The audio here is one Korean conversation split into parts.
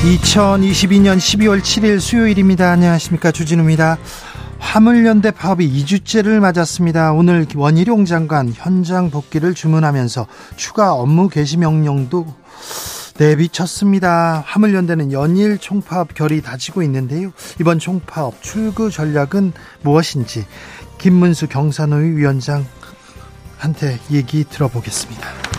2022년 12월 7일 수요일입니다. 안녕하십니까. 주진우입니다. 화물연대 파업이 2주째를 맞았습니다. 오늘 원희룡 장관 현장 복귀를 주문하면서 추가 업무 개시 명령도 내비쳤습니다. 화물연대는 연일 총파업 결의 다지고 있는데요. 이번 총파업 출구 전략은 무엇인지 김문수 경산노위 위원장한테 얘기 들어보겠습니다.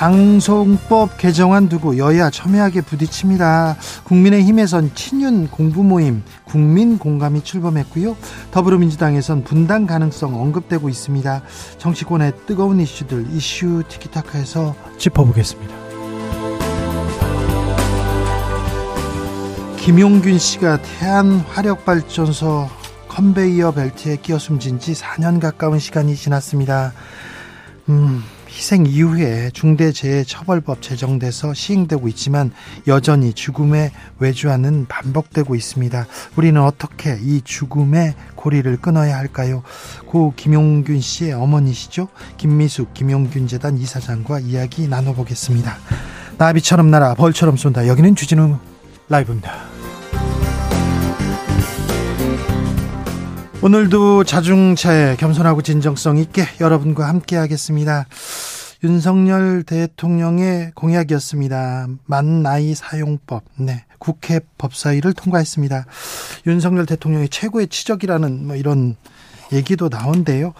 방송법 개정안 두고 여야 첨예하게 부딪힙니다. 국민의힘에선 친윤 공부 모임 국민 공감이 출범했고요. 더불어민주당에선 분당 가능성 언급되고 있습니다. 정치권의 뜨거운 이슈들 이슈 티키타카에서 짚어보겠습니다. 김용균 씨가 태안 화력 발전소 컨베이어 벨트에 끼어 숨진 지 4년 가까운 시간이 지났습니다. 음, 희생 이후에 중대재해처벌법 제정돼서 시행되고 있지만 여전히 죽음의 외주화는 반복되고 있습니다. 우리는 어떻게 이 죽음의 고리를 끊어야 할까요? 고 김용균 씨의 어머니시죠? 김미숙 김용균 재단 이사장과 이야기 나눠보겠습니다. 나비처럼 날아 벌처럼 쏜다. 여기는 주진우 라이브입니다. 오늘도 자중차에 겸손하고 진정성 있게 여러분과 함께 하겠습니다. 윤석열 대통령의 공약이었습니다. 만 나이 사용법. 네. 국회 법사위를 통과했습니다. 윤석열 대통령의 최고의 치적이라는 뭐 이런 얘기도 나온대요.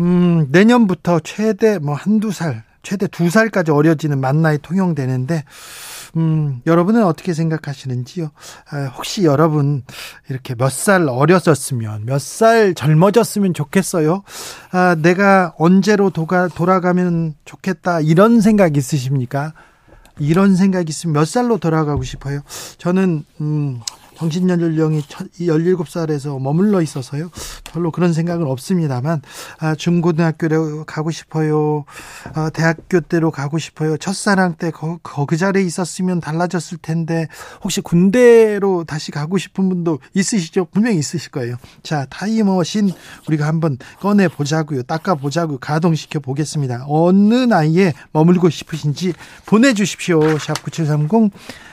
음, 내년부터 최대 뭐 한두 살, 최대 두 살까지 어려지는 만 나이 통용되는데 음, 여러분은 어떻게 생각하시는지요? 아, 혹시 여러분 이렇게 몇 살 어렸었으면 몇 살 젊어졌으면 좋겠어요? 아, 내가 언제로 도가, 돌아가면 좋겠다 이런 생각 있으십니까? 이런 생각 있으면 몇 살로 돌아가고 싶어요? 저는 음, 정신 연령이 17살에서 머물러 있어서요. 별로 그런 생각은 없습니다만 아, 중고등학교로 가고 싶어요. 아, 대학교 때로 가고 싶어요. 첫사랑 때 거, 그 자리에 있었으면 달라졌을 텐데 혹시 군대로 다시 가고 싶은 분도 있으시죠? 분명히 있으실 거예요. 자, 타이머신 우리가 한번 꺼내 보자고요. 닦아 보자고요. 가동시켜 보겠습니다. 어느 나이에 머물고 싶으신지 보내 주십시오. 샵 9730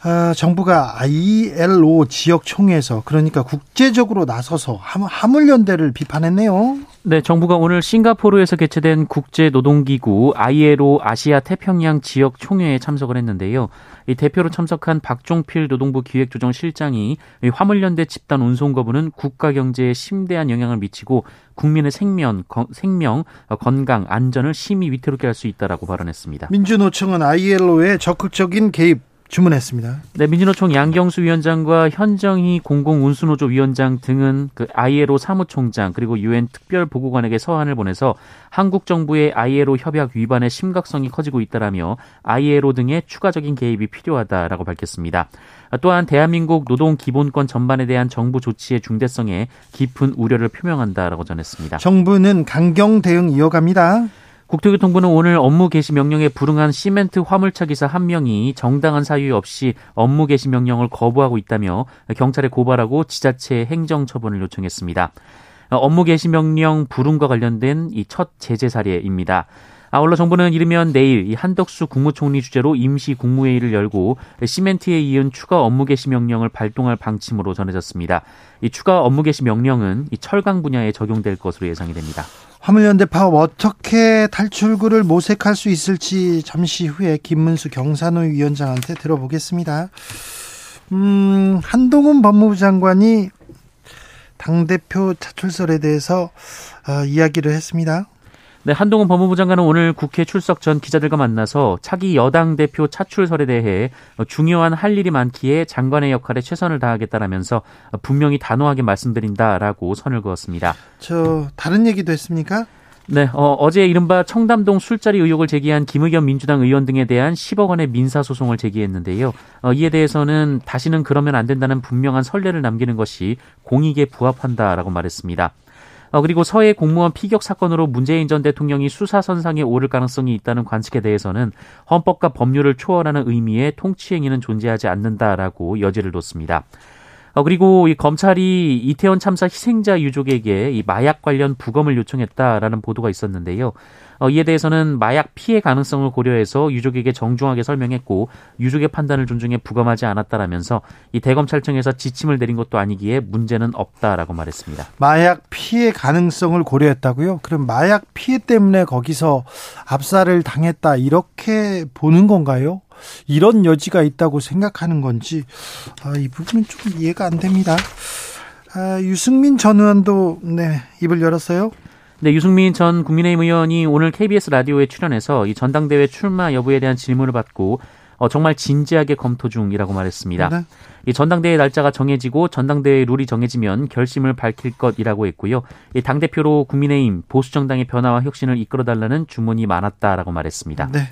아, 정부가 ILO 지역 총회에서 그러니까 국제적으로 나서서 화물연대를 비판했네요. 네, 정부가 오늘 싱가포르에서 개최된 국제 노동기구 ILO 아시아 태평양 지역 총회에 참석을 했는데요. 이 대표로 참석한 박종필 노동부 기획조정실장이 화물연대 집단 운송 거부는 국가 경제에 심대한 영향을 미치고 국민의 생명, 거, 생명, 건강, 안전을 심히 위태롭게 할 수 있다라고 발언했습니다. 민주노총은 ILO의 적극적인 개입 주문했습니다. 네, 민주노총 양경수 위원장과 현정희 공공운수노조 위원장 등은 그 ILO 사무총장 그리고 유엔 특별 보고관에게 서한을 보내서 한국 정부의 ILO 협약 위반의 심각성이 커지고 있다라며 ILO 등의 추가적인 개입이 필요하다라고 밝혔습니다. 또한 대한민국 노동 기본권 전반에 대한 정부 조치의 중대성에 깊은 우려를 표명한다라고 전했습니다. 정부는 강경 대응 이어갑니다. 국토교통부는 오늘 업무 개시 명령에 불응한 시멘트 화물차 기사 한 명이 정당한 사유 없이 업무 개시 명령을 거부하고 있다며 경찰에 고발하고 지자체에 행정 처분을 요청했습니다. 업무 개시 명령 불응과 관련된 이 첫 제재 사례입니다. 아울러 정부는 이르면 내일 이 한덕수 국무총리 주재로 임시 국무회의를 열고 시멘트에 이은 추가 업무 개시 명령을 발동할 방침으로 전해졌습니다. 이 추가 업무 개시 명령은 이 철강 분야에 적용될 것으로 예상이 됩니다. 화물연대 파업 어떻게 탈출구를 모색할 수 있을지 잠시 후에 김문수 경산호 위원장한테 들어보겠습니다. 음, 한동훈 법무부 장관이 당대표 차출설에 대해서 어, 이야기를 했습니다. 네, 한동훈 법무부 장관은 오늘 국회 출석 전 기자들과 만나서 차기 여당 대표 차출설에 대해 중요한 할 일이 많기에 장관의 역할에 최선을 다하겠다라면서 분명히 단호하게 말씀드린다라고 선을 그었습니다. 저 다른 얘기도 했습니까? 네, 어, 제 이른바 청담동 술자리 의혹을 제기한 김의겸 민주당 의원 등에 대한 10억 원의 민사 소송을 제기했는데요. 어, 이에 대해서는 다시는 그러면 안 된다는 분명한 선례를 남기는 것이 공익에 부합한다라고 말했습니다. 어, 그리고 서해 공무원 피격 사건으로 문재인 전 대통령이 수사선상에 오를 가능성이 있다는 관측에 대해서는 헌법과 법률을 초월하는 의미의 통치 행위는 존재하지 않는다라고 여지를 뒀습니다. 어, 그리고 이 검찰이 이태원 참사 희생자 유족에게 이 마약 관련 부검을 요청했다라는 보도가 있었는데요. 어, 이에 대해서는 마약 피해 가능성을 고려해서 유족에게 정중하게 설명했고 유족의 판단을 존중해 부검하지 않았다라면서 이 대검찰청에서 지침을 내린 것도 아니기에 문제는 없다라고 말했습니다. 마약 피해 가능성을 고려했다고요? 그럼 마약 피해 때문에 거기서 압살을 당했다 이렇게 보는 건가요? 이런 여지가 있다고 생각하는 건지 아, 이 부분은 좀 이해가 안 됩니다. 아, 유승민 전 의원도 네 입을 열었어요. 네, 유승민 전 국민의힘 의원이 오늘 KBS 라디오에 출연해서 이 전당대회 출마 여부에 대한 질문을 받고 어, 정말 진지하게 검토 중이라고 말했습니다. 네. 이 전당대회 날짜가 정해지고 전당대회 룰이 정해지면 결심을 밝힐 것이라고 했고요. 이 당대표로 국민의힘 보수정당의 변화와 혁신을 이끌어달라는 주문이 많았다라고 말했습니다. 네.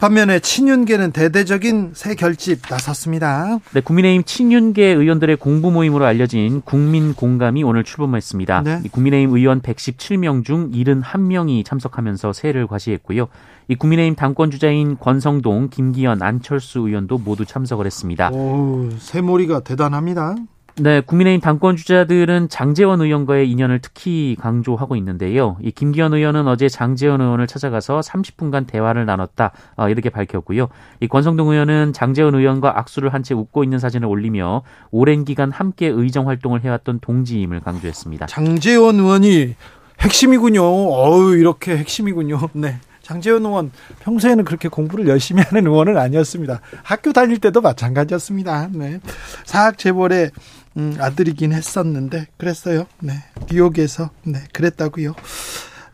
반면에 친윤계는 대대적인 새 결집 나섰습니다. 네, 국민의힘 친윤계 의원들의 공부 모임으로 알려진 국민 공감이 오늘 출범했습니다. 네. 국민의힘 의원 117명 중 71명이 참석하면서 새해를 과시했고요. 이 국민의힘 당권 주자인 권성동, 김기현, 안철수 의원도 모두 참석을 했습니다. 오, 새머리가 대단합니다. 네, 국민의힘 당권 주자들은 장재원 의원과의 인연을 특히 강조하고 있는데요. 이 김기현 의원은 어제 장재원 의원을 찾아가서 30분간 대화를 나눴다 어, 이렇게 밝혔고요. 이 권성동 의원은 장재원 의원과 악수를 한 채 웃고 있는 사진을 올리며 오랜 기간 함께 의정 활동을 해왔던 동지임을 강조했습니다. 장재원 의원이 핵심이군요. 어우 이렇게 핵심이군요. 네. 장재원 의원 평소에는 그렇게 공부를 열심히 하는 의원은 아니었습니다. 학교 다닐 때도 마찬가지였습니다. 네. 사학 재벌의 음, 아들이긴 했었는데 그랬어요. 네. 뉴욕에서 네, 그랬다고요.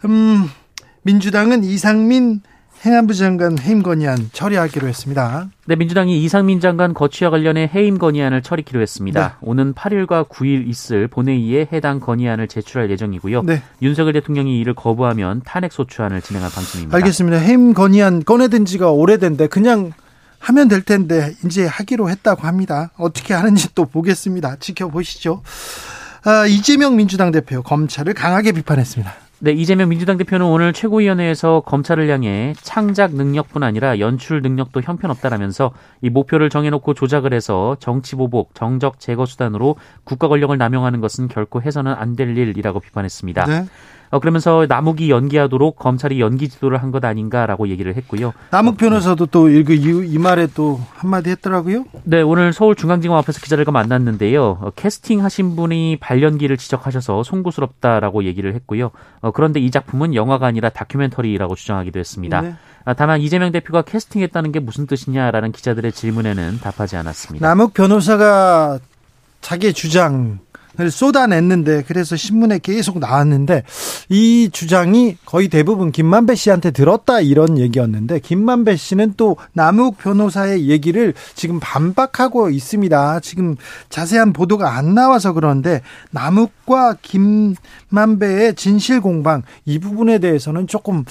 음, 민주당은 이상민 행안부 장관 해임 건의안 처리하기로 했습니다. 네, 민주당이 이상민 장관 거취와 관련해 해임 건의안을 처리키로 했습니다. 네. 오는 8일과 9일 있을 본회의에 해당 건의안을 제출할 예정이고요. 네. 윤석열 대통령이 이를 거부하면 탄핵 소추안을 진행할 방침입니다. 알겠습니다. 해임 건의안 꺼내든 지가 오래된데 그냥 하면 될 텐데 이제 하기로 했다고 합니다. 어떻게 하는지 또 보겠습니다. 지켜보시죠. 아, 이재명 민주당 대표 검찰을 강하게 비판했습니다. 네, 이재명 민주당 대표는 오늘 최고위원회에서 검찰을 향해 창작 능력뿐 아니라 연출 능력도 형편없다라면서 이 목표를 정해놓고 조작을 해서 정치보복, 정적 제거 수단으로 국가 권력을 남용하는 것은 결코 해서는 안 될 일이라고 비판했습니다. 네. 어, 그러면서 남욱이 연기하도록 검찰이 연기 지도를 한 것 아닌가라고 얘기를 했고요. 남욱 변호사도 또 이, 이 말에 또 한마디 했더라고요. 네, 오늘 서울중앙지검 앞에서 기자들과 만났는데요. 어, 캐스팅 하신 분이 발연기를 지적하셔서 송구스럽다라고 얘기를 했고요. 어, 그런데 이 작품은 영화가 아니라 다큐멘터리라고 주장하기도 했습니다. 네. 아, 다만 이재명 대표가 캐스팅했다는 게 무슨 뜻이냐라는 기자들의 질문에는 답하지 않았습니다. 남욱 변호사가 자기의 주장 쏟아냈는데 그래서 신문에 계속 나왔는데 이 주장이 거의 대부분 김만배 씨한테 들었다 이런 얘기였는데 김만배 씨는 또 남욱 변호사의 얘기를 지금 반박하고 있습니다. 지금 자세한 보도가 안 나와서 그런데 남욱과 김만배의 진실 공방 이 부분에 대해서는 조금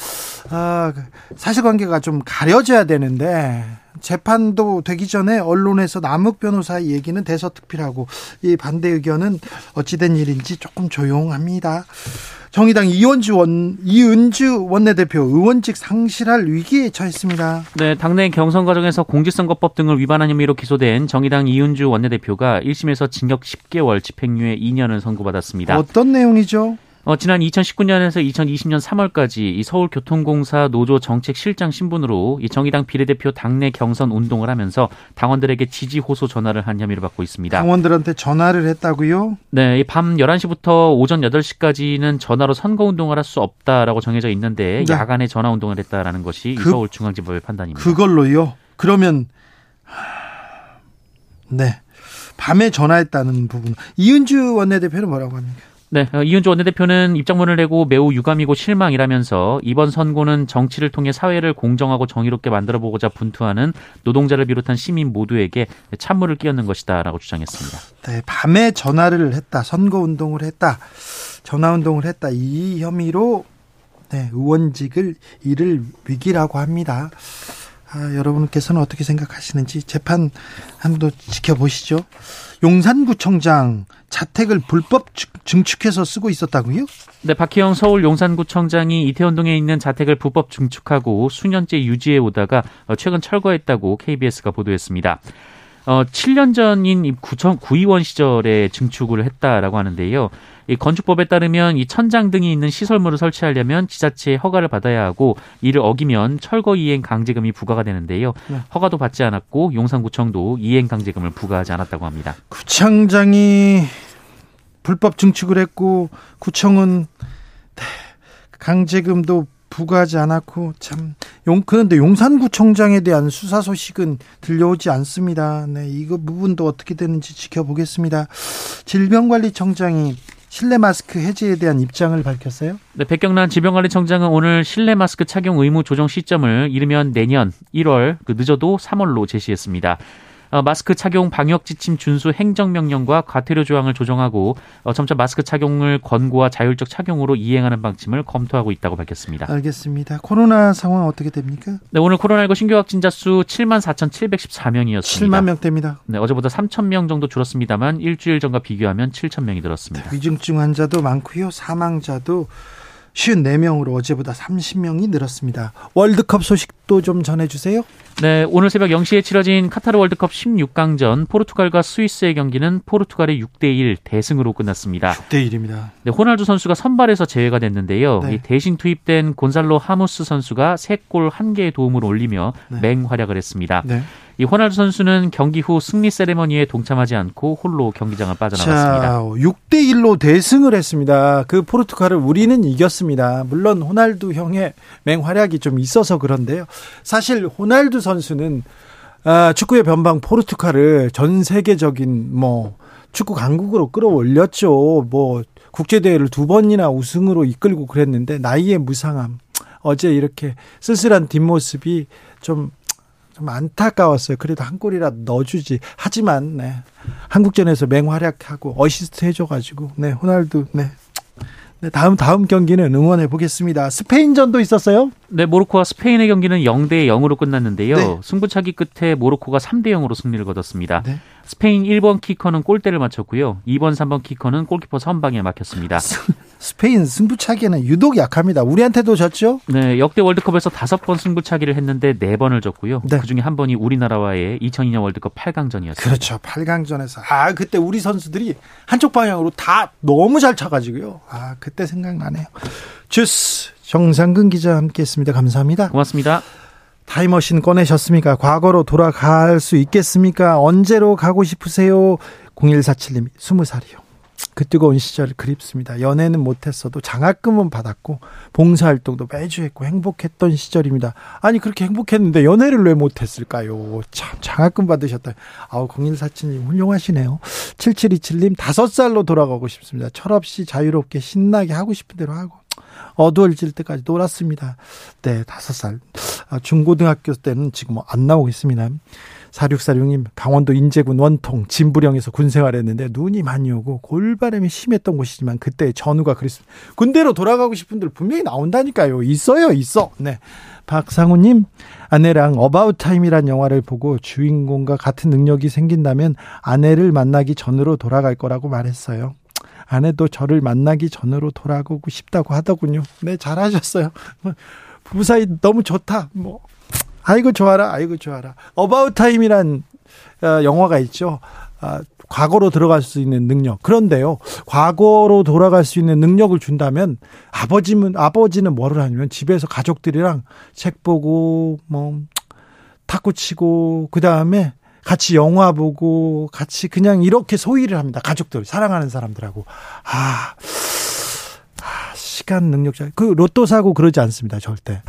아, 사실관계가 좀 가려져야 되는데 재판도 되기 전에 언론에서 남욱 변호사 얘기는 대서특필하고 이 반대 의견은 어찌된 일인지 조금 조용합니다. 정의당 이원주 원 이은주 원내대표 의원직 상실할 위기에 처했습니다. 네, 당내 경선 과정에서 공직선거법 등을 위반한 혐의로 기소된 정의당 이은주 원내대표가 1심에서 징역 10개월 집행유예 2년을 선고받았습니다. 어떤 내용이죠? 어, 지난 2019년에서 2020년 3월까지 이 서울교통공사 노조 정책실장 신분으로 이 정의당 비례대표 당내 경선 운동을 하면서 당원들에게 지지 호소 전화를 한 혐의를 받고 있습니다. 당원들한테 전화를 했다고요? 네, 밤 11시부터 오전 8시까지는 전화로 선거 운동을 할 수 없다라고 정해져 있는데 네. 야간에 전화 운동을 했다라는 것이 그- 서울중앙지법의 판단입니다. 그걸로요. 그러면 네. 밤에 전화했다는 부분. 이은주 원내대표는 뭐라고 합니까? 네, 어, 이은주 원내대표는 입장문을 내고 매우 유감이고 실망이라면서 이번 선고는 정치를 통해 사회를 공정하고 정의롭게 만들어 보고자 분투하는 노동자를 비롯한 시민 모두에게 찬물을 끼얹는 것이다라고 주장했습니다. 네, 밤에 전화를 했다. 선거 운동을 했다. 전화 운동을 했다. 이 혐의로 네, 의원직을 잃을 위기라고 합니다. 아, 여러분께서는 어떻게 생각하시는지 재판 한번 더 지켜보시죠. 용산구청장 자택을 불법 증- 증축해서 쓰고 있었다고요? 네, 박희영 서울 용산구청장이 이태원동에 있는 자택을 불법 증축하고 수년째 유지해 오다가 어, 최근 철거했다고 KBS가 보도했습니다. 어, 7년 전인 이 구청 구의원 시절에 증축을 했다라고 하는데요. 이 건축법에 따르면 이 천장 등이 있는 시설물을 설치하려면 지자체의 허가를 받아야 하고 이를 어기면 철거 이행 강제금이 부과가 되는데요. 네. 허가도 받지 않았고 용산구청도 이행 강제금을 부과하지 않았다고 합니다. 구청장이 불법 증축을 했고 구청은 네, 강제금도 부과하지 않았고 참 용, 그런데 용산구청장에 대한 수사 소식은 들려오지 않습니다. 네, 이거 부분도 어떻게 되는지 지켜보겠습니다. 질병관리청장이 실내 마스크 해제에 대한 입장을 밝혔어요. 네, 백경란 질병관리청장은 오늘 실내 마스크 착용 의무 조정 시점을 이르면 내년 1월, 그 늦어도 3월로 제시했습니다. 어, 마스크 착용 방역 지침 준수 행정명령과 과태료 조항을 조정하고 어, 점차 마스크 착용을 권고와 자율적 착용으로 이행하는 방침을 검토하고 있다고 밝혔습니다. 알겠습니다. 코로나 상황 어떻게 됩니까? 네, 오늘 코로나19 신규 확진자 수 7만 4,714명이었습니다. 7만 명대입니다. 네, 어제보다 3천 명 정도 줄었습니다만 일주일 전과 비교하면 7천 명이 늘었습니다. 위중증 환자도 많고요. 사망자도 54명으로 어제보다 30명이 늘었습니다. 월드컵 소식도 좀 전해주세요. 네, 오늘 새벽 0시에 치러진 카타르 월드컵 16강전 포르투갈과 스위스의 경기는 포르투갈의 6대1 대승으로 끝났습니다. 6대 1입니다. 네, 호날두 선수가 선발에서 제외가 됐는데요. 네. 이 대신 투입된 곤살로 하무스 선수가 3골 1개의 도움을 올리며 네. 맹활약을 했습니다. 네. 이 호날두 선수는 경기 후 승리 세레머니에 동참하지 않고 홀로 경기장을 빠져나갔습니다. 자, 6대 1로 대승을 했습니다. 그 포르투갈을 우리는 이겼습니다. 물론 호날두 형의 맹활약이 좀 있어서 그런데요. 사실 호날두 선수는 아, 축구의 변방 포르투갈을 전 세계적인 뭐 축구 강국으로 끌어올렸죠. 뭐 국제 대회를 두 번이나 우승으로 이끌고 그랬는데 나이의 무상함. 어제 이렇게 쓸쓸한 뒷모습이 좀 좀 안타까웠어요. 그래도 한 골이라도 넣어주지. 하지만 네. 한국전에서 맹활약하고 어시스트 해줘가지고 네 호날두 네. 네 다음 다음 경기는 응원해 보겠습니다. 스페인전도 있었어요. 네, 모로코와 스페인의 경기는 0대 0으로 끝났는데요. 네. 승부차기 끝에 모로코가 3대 0으로 승리를 거뒀습니다. 네. 스페인 1번 키커는 골대를 맞췄고요. 2번, 3번 키커는 골키퍼 선방에 막혔습니다. 스페인 승부차기는 유독 약합니다. 우리한테도 졌죠. 네, 역대 월드컵에서 5번 승부차기를 했는데 4번을 졌고요. 네. 그중에 한 번이 우리나라와의 2002년 월드컵 8강전이었습니다. 그렇죠. 8강전에서 아 그때 우리 선수들이 한쪽 방향으로 다 너무 잘 차 가지고요. 아 그때 생각나네요. 주스 정상근 기자 함께 했습니다. 감사합니다. 고맙습니다. 타임머신 꺼내셨습니까? 과거로 돌아갈 수 있겠습니까? 언제로 가고 싶으세요? 0147님, 20살이요. 그 뜨거운 시절 그립습니다. 연애는 못했어도 장학금은 받았고 봉사활동도 매주 했고 행복했던 시절입니다. 아니 그렇게 행복했는데 연애를 왜 못했을까요? 참 장학금 받으셨다. 아우 0147님 훌륭하시네요. 7727님 다섯 살로 돌아가고 싶습니다. 철없이 자유롭게 신나게 하고 싶은 대로 하고 어두워질 때까지 놀았습니다. 네 다섯 살 아, 중고등학교 때는 지금 안 나오고 있습니다. 4646님, 강원도 인제군 원통, 진부령에서 군 생활했는데 눈이 많이 오고 골바람이 심했던 곳이지만 그때 전우가 그랬습니다. 군대로 돌아가고 싶은 분들 분명히 나온다니까요. 있어요, 있어. 네. 박상우님, 아내랑 About Time이란 영화를 보고 주인공과 같은 능력이 생긴다면 아내를 만나기 전으로 돌아갈 거라고 말했어요. 아내도 저를 만나기 전으로 돌아가고 싶다고 하더군요. 네, 잘하셨어요. 부부 사이 너무 좋다. 뭐 아이고 좋아라, 아이고 좋아라. 어바웃 타임이란 어, 영화가 있죠. 아, 과거로 들어갈 수 있는 능력. 그런데요, 과거로 돌아갈 수 있는 능력을 준다면 아버지는 아버지는 뭐를 하냐면 집에서 가족들이랑 책 보고 뭐 탁구 치고 그 다음에 같이 영화 보고 같이 그냥 이렇게 소일을 합니다. 가족들 사랑하는 사람들하고 아, 아 시간 능력자 그 로또 사고 그러지 않습니다. 절대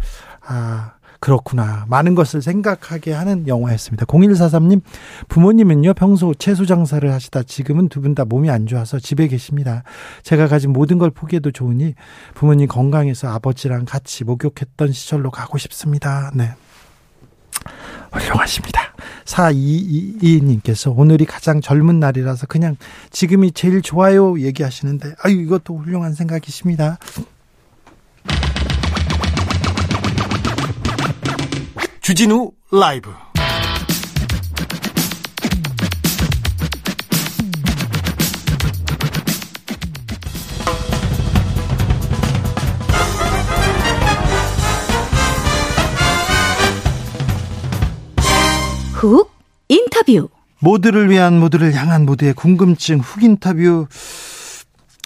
아 그렇구나. 많은 것을 생각하게 하는 영화였습니다. 0143님, 부모님은요, 평소 채소 장사를 하시다 지금은 두 분 다 몸이 안 좋아서 집에 계십니다. 제가 가진 모든 걸 포기해도 좋으니 부모님 건강해서 아버지랑 같이 목욕했던 시절로 가고 싶습니다. 네. 훌륭하십니다. 4222님께서 오늘이 가장 젊은 날이라서 그냥 지금이 제일 좋아요 얘기하시는데, 아유, 이것도 훌륭한 생각이십니다. 주진우 라이브 훅 인터뷰 모두를 위한 모두를 향한 모두의 궁금증 훅 인터뷰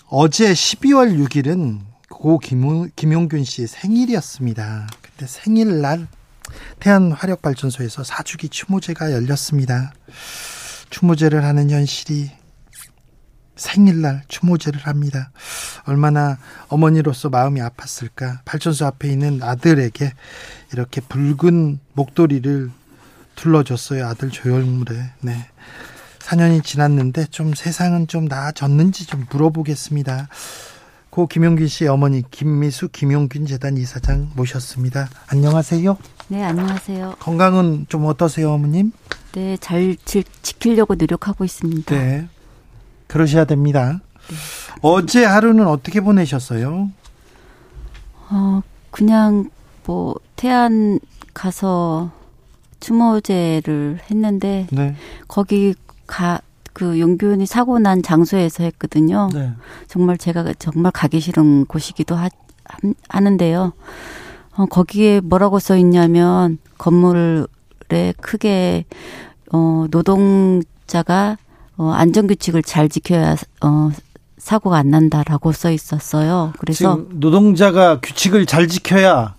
어제 12월 6일은 고 김용, 김용균 씨 생일이었습니다. 그때 생일날 태안화력발전소에서 사주기 추모제가 열렸습니다. 추모제를 하는 현실이 생일날 추모제를 합니다. 얼마나 어머니로서 마음이 아팠을까. 발전소 앞에 있는 아들에게 이렇게 붉은 목도리를 둘러줬어요. 아들 조열물에. 네. 4년이 지났는데 좀 세상은 좀 나아졌는지 좀 물어보겠습니다. 고 김용균 씨 어머니 김미수 김용균 재단 이사장 모셨습니다. 안녕하세요. 네, 안녕하세요. 건강은 좀 어떠세요, 어머님? 네, 잘 지, 키려고 노력하고 있습니다. 네. 그러셔야 됩니다. 네, 어제 하루는 어떻게 보내셨어요? 어, 그냥 뭐 태안 가서 추모제를 했는데 네. 거기 가 그 용균이 사고 난 장소에서 했거든요. 네. 정말 제가 정말 가기 싫은 곳이기도 하, 하는데요. 어, 거기에 뭐라고 써 있냐면 건물에 크게 어, 노동자가 어, 안전규칙을 잘 지켜야 어, 사고가 안 난다라고 써 있었어요. 그래서 노동자가 규칙을 잘 지켜야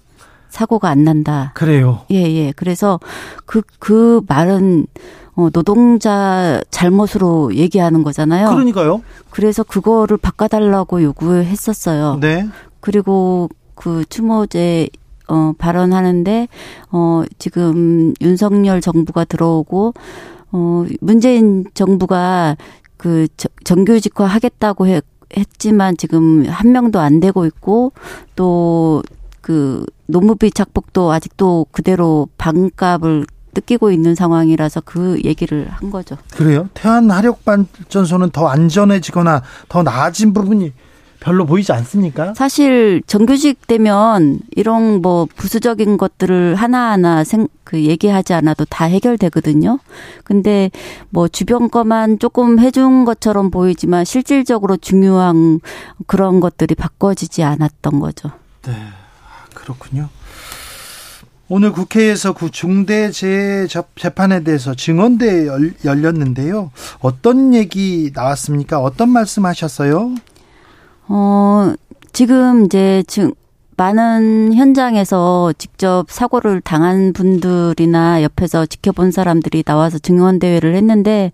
사고가 안 난다. 그래요. 예, 예. 그래서 그, 그 말은 어, 노동자 잘못으로 얘기하는 거잖아요. 그러니까요. 그래서 그거를 바꿔달라고 요구했었어요. 네. 그리고 그 추모제 어, 발언하는데, 어, 지금 윤석열 정부가 들어오고, 어, 문재인 정부가 그 정규직화 하겠다고 했, 했지만 지금 한 명도 안 되고 있고, 또 그 노무비 착복도 아직도 그대로 반값을 뜯기고 있는 상황이라서 그 얘기를 한 거죠. 그래요? 태안 화력 발전소는 더 안전해지거나 더 나아진 부분이 별로 보이지 않습니까? 사실 정규직 되면 이런 뭐 부수적인 것들을 하나하나 생, 그 얘기하지 않아도 다 해결되거든요. 근데 뭐 주변 거만 조금 해준 것처럼 보이지만 실질적으로 중요한 그런 것들이 바꿔지지 않았던 거죠. 네. 그렇군요. 오늘 국회에서 그 중대재해 재판에 대해서 증언대 열렸는데요. 어떤 얘기 나왔습니까? 어떤 말씀 하셨어요? 어, 지금 이제 즉 많은 현장에서 직접 사고를 당한 분들이나 옆에서 지켜본 사람들이 나와서 증언 대회를 했는데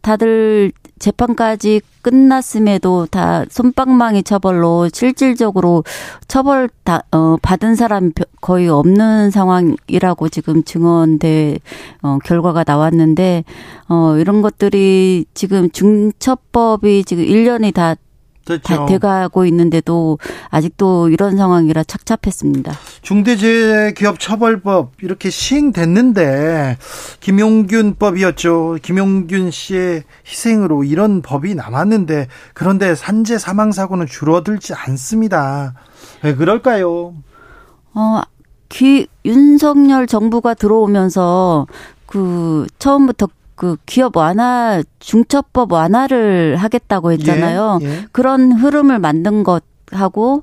다들 재판까지 끝났음에도 다 손방망이 처벌로 실질적으로 처벌 다, 어, 받은 사람 거의 없는 상황이라고 지금 증언대 어, 결과가 나왔는데 어, 이런 것들이 지금 중처법이 지금 1년이 다 그렇죠. 돼가고 있는데도 아직도 이런 상황이라 착잡했습니다. 중대재해기업처벌법 이렇게 시행됐는데 김용균법이었죠. 김용균 씨의 희생으로 이런 법이 남았는데 그런데 산재 사망 사고는 줄어들지 않습니다. 왜 그럴까요? 어, 기, 윤석열 정부가 들어오면서 그 처음부터 그 기업 완화 중첩법 완화를 하겠다고 했잖아요. 예, 예. 그런 흐름을 만든 것하고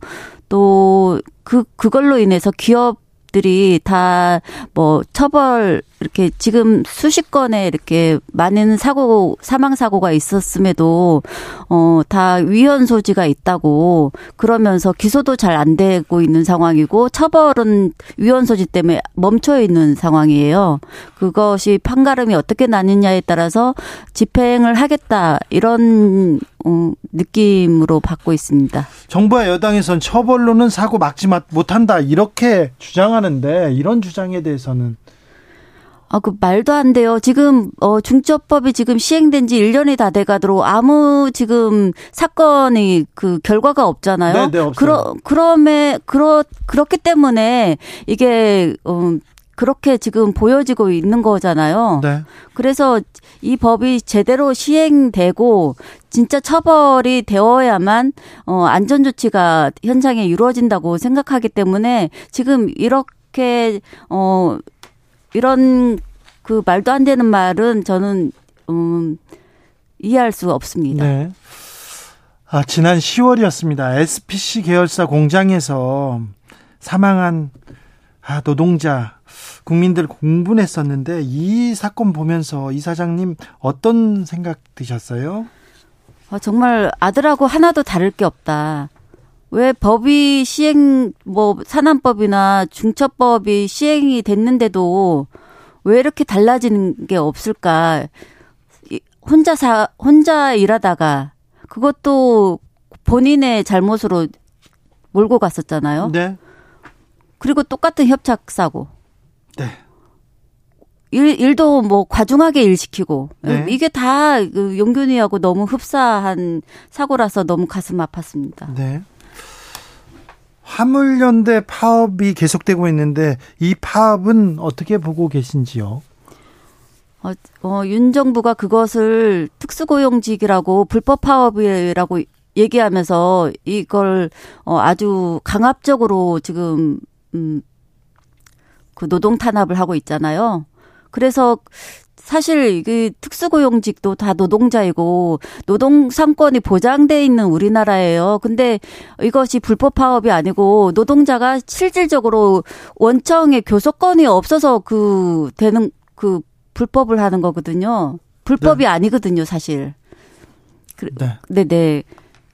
또 그 그걸로 인해서 기업 들이 다 뭐 처벌 이렇게 지금 수십 건의 이렇게 많은 사고 사망 사고가 있었음에도 어 다 위헌 소지가 있다고 그러면서 기소도 잘 안 되고 있는 상황이고 처벌은 위헌 소지 때문에 멈춰 있는 상황이에요. 그것이 판가름이 어떻게 나느냐에 따라서 집행을 하겠다 이런 어, 느낌으로 받고 있습니다. 정부와 여당에선 처벌로는 사고 막지 못한다 이렇게 주장하는데 이런 주장에 대해서는 아, 그 말도 안 돼요. 지금 어 중첩법이 지금 시행된 지 1년이 다 돼 가도록 아무 지금 사건이 그 결과가 없잖아요. 네, 네, 없어요. 그러 그럼에 그렇 그렇기 때문에 이게 어 그렇게 지금 보여지고 있는 거잖아요. 네. 그래서 이 법이 제대로 시행되고 진짜 처벌이 되어야만 어 안전 조치가 현장에 이루어진다고 생각하기 때문에 지금 이렇게 어 이런 그 말도 안 되는 말은 저는 음 이해할 수 없습니다. 네. 아, 지난 10월이었습니다. SPC 계열사 공장에서 사망한 아, 노동자 국민들 공분했었는데 이 사건 보면서 이 사장님 어떤 생각 드셨어요? 아, 정말 아들하고 하나도 다를 게 없다. 왜 법이 시행 뭐 산안법이나 중처법이 시행이 됐는데도 왜 이렇게 달라지는 게 없을까? 혼자 사 혼자 일하다가 그것도 본인의 잘못으로 몰고 갔었잖아요. 네. 그리고 똑같은 협착 사고. 네. 일, 일도 뭐 과중하게 일 시키고 네. 이게 다그 용균이하고 너무 흡사한 사고라서 너무 가슴 아팠습니다. 네. 화물연대 파업이 계속되고 있는데 이 파업은 어떻게 보고 계신지요? 어, 어, 윤 정부가 그것을 특수고용직이라고 불법 파업이라고 얘기하면서 이걸 어, 아주 강압적으로 지금 음, 그 노동 탄압을 하고 있잖아요. 그래서 사실 그 특수고용직도 다 노동자이고 노동 상권이 보장돼 있는 우리나라예요. 근데 이것이 불법 파업이 아니고 노동자가 실질적으로 원청의 교섭권이 없어서 그 되는 그 불법을 하는 거거든요. 불법이 네. 아니거든요, 사실. 네. 네, 네.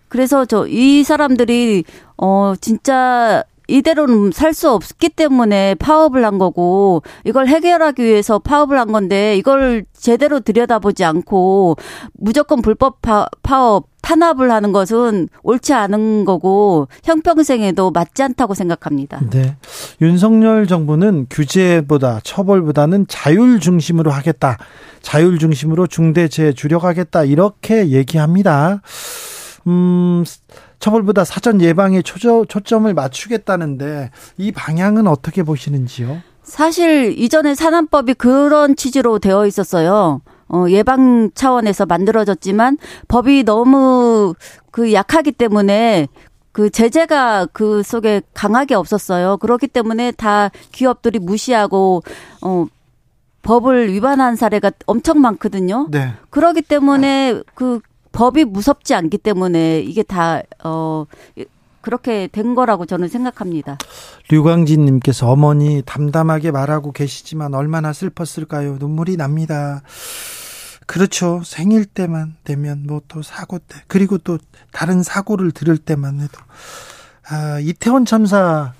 그래서 저 이 사람들이 어 진짜 이대로는 살 수 없기 때문에 파업을 한 거고 이걸 해결하기 위해서 파업을 한 건데 이걸 제대로 들여다보지 않고 무조건 불법 파, 파업 탄압을 하는 것은 옳지 않은 거고 형평성에도 맞지 않다고 생각합니다. 네. 윤석열 정부는 규제보다 처벌보다는 자율 중심으로 하겠다. 자율 중심으로 중대재해 줄여가겠다. 이렇게 얘기합니다. 음, 처벌보다 사전 예방에 초점을 맞추겠다는데 이 방향은 어떻게 보시는지요? 사실 이전에 산안법이 그런 취지로 되어 있었어요. 어, 예방 차원에서 만들어졌지만 법이 너무 그 약하기 때문에 그 제재가 그 속에 강하게 없었어요. 그렇기 때문에 다 기업들이 무시하고 어 법을 위반한 사례가 엄청 많거든요. 네. 그러기 때문에 그 법이 무섭지 않기 때문에 이게 다, 어, 그렇게 된 거라고 저는 생각합니다. 류광진 님께서 어머니 담담하게 말하고 계시지만 얼마나 슬펐을까요? 눈물이 납니다. 그렇죠. 생일 때만 되면 뭐 또 사고 때 그리고 또 다른 사고를 들을 때만 해도 아, 이태원 참사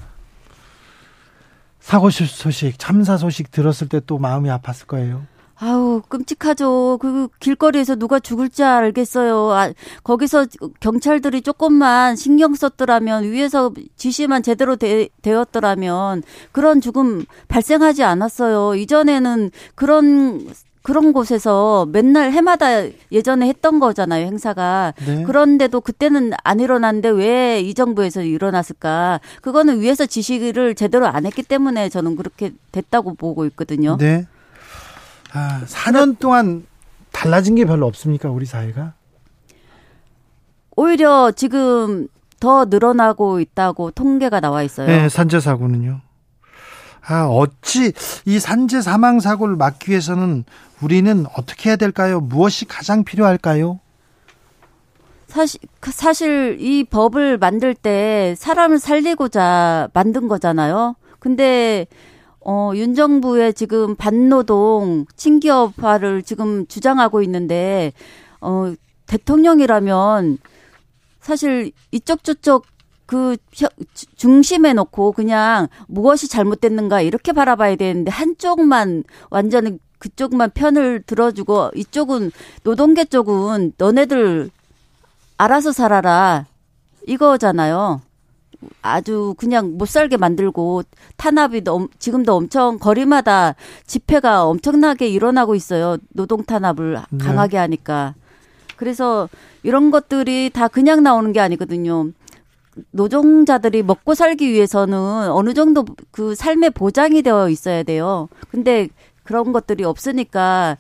사고 소식, 참사 소식 들었을 때 또 마음이 아팠을 거예요. 아우 끔찍하죠. 그 길거리에서 누가 죽을지 알겠어요. 아, 거기서 경찰들이 조금만 신경 썼더라면 위에서 지시만 제대로 되, 되었더라면 그런 죽음 발생하지 않았어요. 이전에는 그런 그런 곳에서 맨날 해마다 예전에 했던 거잖아요, 행사가. 네. 그런데도 그때는 안 일어났는데 왜 이 정부에서 일어났을까? 그거는 위에서 지시를 제대로 안 했기 때문에 저는 그렇게 됐다고 보고 있거든요. 네. 아, 4년 동안 달라진 게 별로 없습니까, 우리 사회가? 오히려 지금 더 늘어나고 있다고 통계가 나와 있어요. 네, 산재 사고는요. 아, 어찌 이 산재 사망 사고를 막기 위해서는 우리는 어떻게 해야 될까요? 무엇이 가장 필요할까요? 사실 사실 이 법을 만들 때 사람을 살리고자 만든 거잖아요. 근데 어, 윤 정부의 지금 반노동 친기업화를 지금 주장하고 있는데 어, 대통령이라면 사실 이쪽 저쪽 그 중심에 놓고 그냥 무엇이 잘못됐는가 이렇게 바라봐야 되는데 한쪽만 완전히 그쪽만 편을 들어주고 이쪽은 노동계 쪽은 너네들 알아서 살아라 이거잖아요. 아주 그냥 못 살게 만들고 탄압이 너무 지금도 엄청 거리마다 집회가 엄청나게 일어나고 있어요. 노동 탄압을 네. 강하게 하니까. 그래서 이런 것들이 다 그냥 나오는 게 아니거든요. 노동자들이 먹고 살기 위해서는 어느 정도 그 삶의 보장이 되어 있어야 돼요. 근데 그런 것들이 없으니까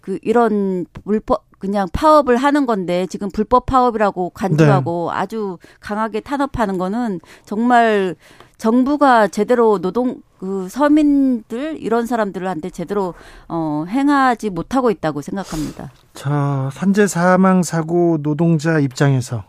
그 이런 불법 그냥 파업을 하는 건데 지금 불법 파업이라고 간주하고 네. 아주 강하게 탄압하는 거는 정말 정부가 제대로 노동 그 서민들 이런 사람들한테 제대로 어 행하지 못하고 있다고 생각합니다. 자, 산재 사망 사고 노동자 입장에서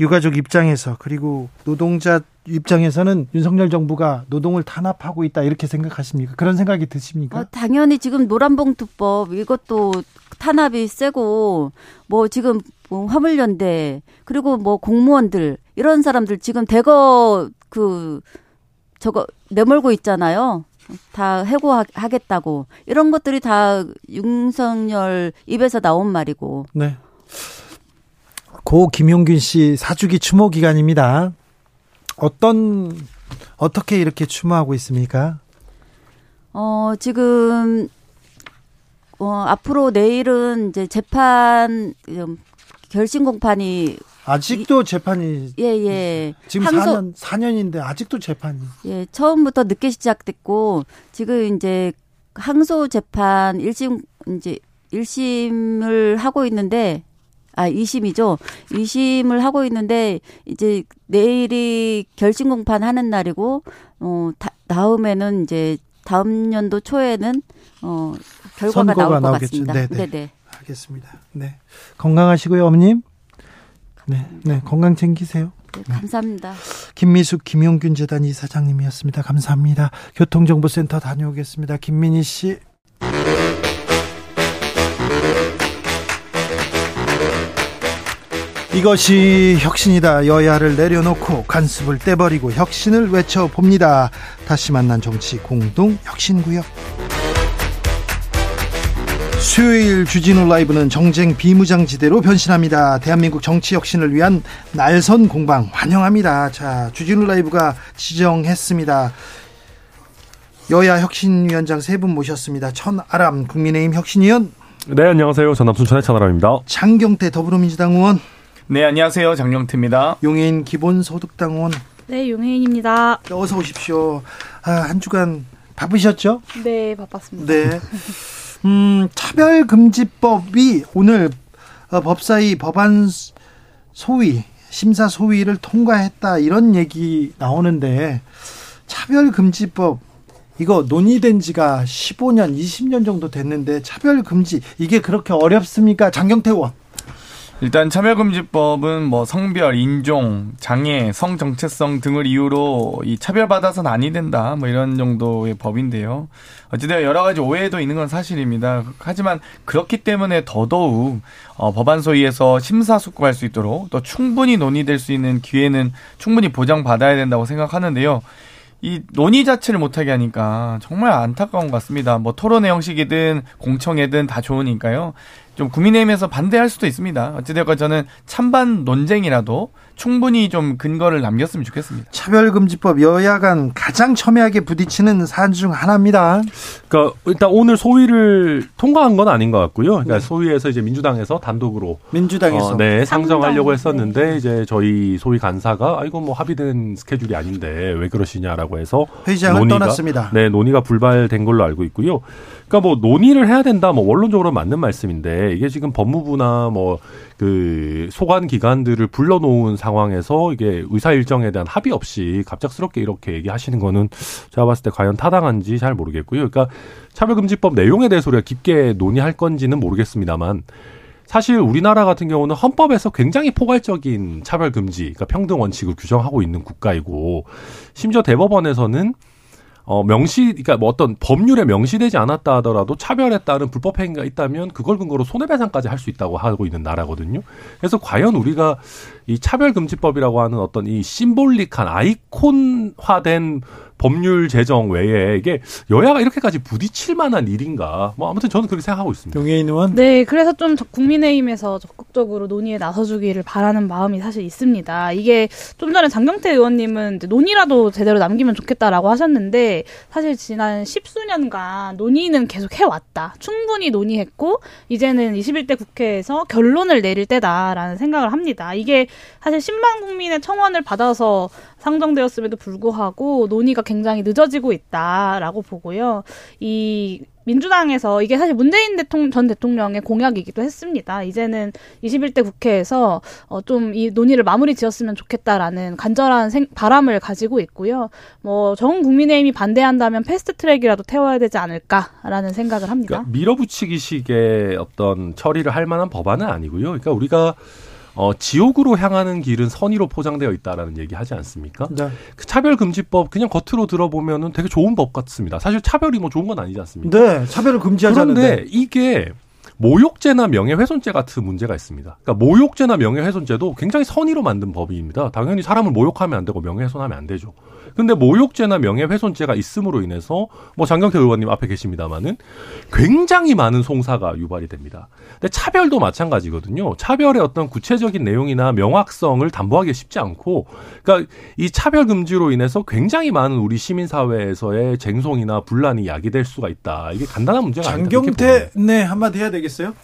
유가족 입장에서 그리고 노동자 입장에서는 윤석열 정부가 노동을 탄압하고 있다 이렇게 생각하십니까? 그런 생각이 드십니까? 어, 당연히 지금 노란봉투법 이것도 탄압이 세고 뭐 지금 뭐 화물연대 그리고 뭐 공무원들 이런 사람들 지금 대거 그 저거 내몰고 있잖아요. 다 해고하겠다고 이런 것들이 다 윤석열 입에서 나온 말이고. 네. 고 김용균 씨 사주기 추모 기간입니다. 어떤 어떻게 이렇게 추모하고 있습니까? 어, 지금 어, 앞으로 내일은 이제 재판 결심 공판이 아직도 재판이 예, 예. 지금 항소, 4년 4년인데 아직도 재판이 예, 처음부터 늦게 시작됐고 지금 이제 항소 재판 1심 이제 1심을 하고 있는데 아, 2심이죠. 2심을 하고 있는데 이제 내일이 결심 공판 하는 날이고 어 다, 다음에는 이제 다음 연도 초에는 어 결과가 나올 것 나오겠죠. 같습니다. 네네. 네네. 네. 알겠습니다. 네. 건강하시고요, 어머님. 네. 네. 건강 챙기세요. 네, 감사합니다. 김미숙 김용균 재단 이사장님이었습니다. 감사합니다. 교통정보센터 다녀오겠습니다. 김민희 씨. 이것이 혁신이다. 여야를 내려놓고 간섭을 떼버리고 혁신을 외쳐봅니다. 다시 만난 정치 공동 혁신구역. 수요일 주진우 라이브는 정쟁 비무장지대로 변신합니다. 대한민국 정치 혁신을 위한 날선 공방 환영합니다. 자, 주진우 라이브가 지정했습니다. 여야 혁신위원장 세 분 모셨습니다. 천아람 국민의힘 혁신위원. 네, 안녕하세요. 전남 순천의 천아람입니다. 장경태 더불어민주당 의원. 네, 안녕하세요. 장영태입니다. 용해인 기본소득당원. 네, 용해인입니다. 어서 오십시오. 아, 한 주간 바쁘셨죠? 네, 바빴습니다. 네. 음, 차별금지법이 오늘 어, 법사위 법안 소위 심사 소위를 통과했다 이런 얘기 나오는데 차별금지법 이거 논의된 지가 15년, 20년 정도 됐는데 차별금지 이게 그렇게 어렵습니까? 장경태 의원. 일단 차별금지법은 뭐 성별, 인종, 장애, 성 정체성 등을 이유로 이 차별받아서는 아니 된다. 뭐 이런 정도의 법인데요. 어쨌든 여러 가지 오해도 있는 건 사실입니다. 하지만 그렇기 때문에 더더욱 어, 법안 소위에서 심사숙고할 수 있도록 또 충분히 논의될 수 있는 기회는 충분히 보장받아야 된다고 생각하는데요. 이 논의 자체를 못하게 하니까 정말 안타까운 것 같습니다. 뭐 토론의 형식이든 공청회든 다 좋으니까요. 좀 국민의힘에서 반대할 수도 있습니다. 어찌되건 저는 찬반 논쟁이라도 충분히 좀 근거를 남겼으면 좋겠습니다. 차별금지법 여야 간 가장 첨예하게 부딪히는 사안 중 하나입니다. 그러니까 일단 오늘 소위를 통과한 건 아닌 것 같고요. 그러니까 네. 소위에서 이제 민주당에서 단독으로 민주당에서 어, 네 상정하려고 했었는데 네. 이제 저희 소위 간사가 아 이거 뭐 합의된 스케줄이 아닌데 왜 그러시냐라고 해서 회장을 논의가, 떠났습니다. 네 논의가 불발된 걸로 알고 있고요. 그러니까 뭐 논의를 해야 된다, 뭐 원론적으로 맞는 말씀인데 이게 지금 법무부나 뭐 그 소관 기관들을 불러놓은 상황에서 이게 의사 일정에 대한 합의 없이 갑작스럽게 이렇게 얘기하시는 거는 제가 봤을 때 과연 타당한지 잘 모르겠고요. 그러니까 차별금지법 내용에 대해서 우리가 깊게 논의할 건지는 모르겠습니다만 사실 우리나라 같은 경우는 헌법에서 굉장히 포괄적인 차별금지, 그러니까 평등 원칙을 규정하고 있는 국가이고 심지어 대법원에서는 어, 명시, 그러니까 뭐 어떤 법률에 명시되지 않았다 하더라도 차별에 따른 불법 행위가 있다면 그걸 근거로 손해배상까지 할 수 있다고 하고 있는 나라거든요. 그래서 과연 우리가 이 차별금지법이라고 하는 어떤 이 심볼릭한 아이콘화된 법률 제정 외에 이게 여야가 이렇게까지 부딪힐 만한 일인가? 뭐 아무튼 저는 그렇게 생각하고 있습니다. 용해인 의원? 네, 그래서 좀 국민의힘에서 적극적으로 논의에 나서주기를 바라는 마음이 사실 있습니다. 이게 좀 전에 장경태 의원님은 논의라도 제대로 남기면 좋겠다라고 하셨는데 사실 지난 십수년간 논의는 계속 해왔다. 충분히 논의했고 이제는 21대 국회에서 결론을 내릴 때다라는 생각을 합니다. 이게 사실 10만 국민의 청원을 받아서 상정되었음에도 불구하고 논의가 굉장히 늦어지고 있다라고 보고요. 이 민주당에서 이게 사실 문재인 대통령 전 대통령의 공약이기도 했습니다. 이제는 21대 국회에서 어 좀 이 논의를 마무리 지었으면 좋겠다라는 간절한 생, 바람을 가지고 있고요. 뭐 전 국민의힘이 반대한다면 패스트 트랙이라도 태워야 되지 않을까라는 생각을 합니다. 그러니까 밀어붙이기식의 어떤 처리를 할 만한 법안은 아니고요. 그러니까 우리가 어, 지옥으로 향하는 길은 선의로 포장되어 있다라는 얘기 하지 않습니까? 네. 그 차별금지법 그냥 겉으로 들어보면은 되게 좋은 법 같습니다. 사실 차별이 뭐 좋은 건 아니지 않습니까? 네, 차별을 금지하자는데. 그런데 이게 모욕죄나 명예훼손죄 같은 문제가 있습니다. 그러니까 모욕죄나 명예훼손죄도 굉장히 선의로 만든 법입니다. 당연히 사람을 모욕하면 안 되고 명예훼손하면 안 되죠. 근데 모욕죄나 명예훼손죄가 있음으로 인해서 뭐 장경태 의원님 앞에 계십니다마는 굉장히 많은 송사가 유발이 됩니다. 근데 차별도 마찬가지거든요. 차별의 어떤 구체적인 내용이나 명확성을 담보하기 쉽지 않고, 그러니까 이 차별 금지로 인해서 굉장히 많은 우리 시민 사회에서의 쟁송이나 분란이 야기될 수가 있다. 이게 간단한 문제가 아니다. 장경태 네 한마디 해야 되겠어요?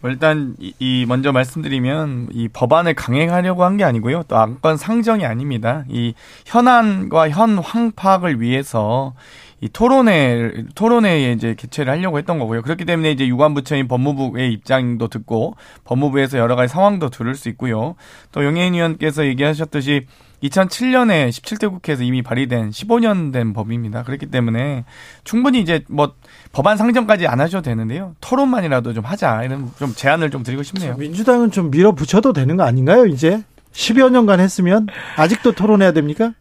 뭐 일단 이, 이, 먼저 말씀드리면 이 법안을 강행하려고 한 게 아니고요. 또 안건 상정이 아닙니다. 이 현안과 현 황 파악을 위해서 이 토론회 토론회에 이제 개최를 하려고 했던 거고요. 그렇기 때문에 이제 유관부처인 법무부의 입장도 듣고 법무부에서 여러 가지 상황도 들을 수 있고요. 또 용해인 의원께서 얘기하셨듯이 2007년에 17대 국회에서 이미 발의된 15년 된 법입니다. 그렇기 때문에 충분히 이제 뭐 법안 상정까지 안 하셔도 되는데요. 토론만이라도 좀 하자. 이런 좀 제안을 좀 드리고 싶네요. 민주당은 좀 밀어붙여도 되는 거 아닌가요, 이제? 10여 년간 했으면 아직도 토론해야 됩니까?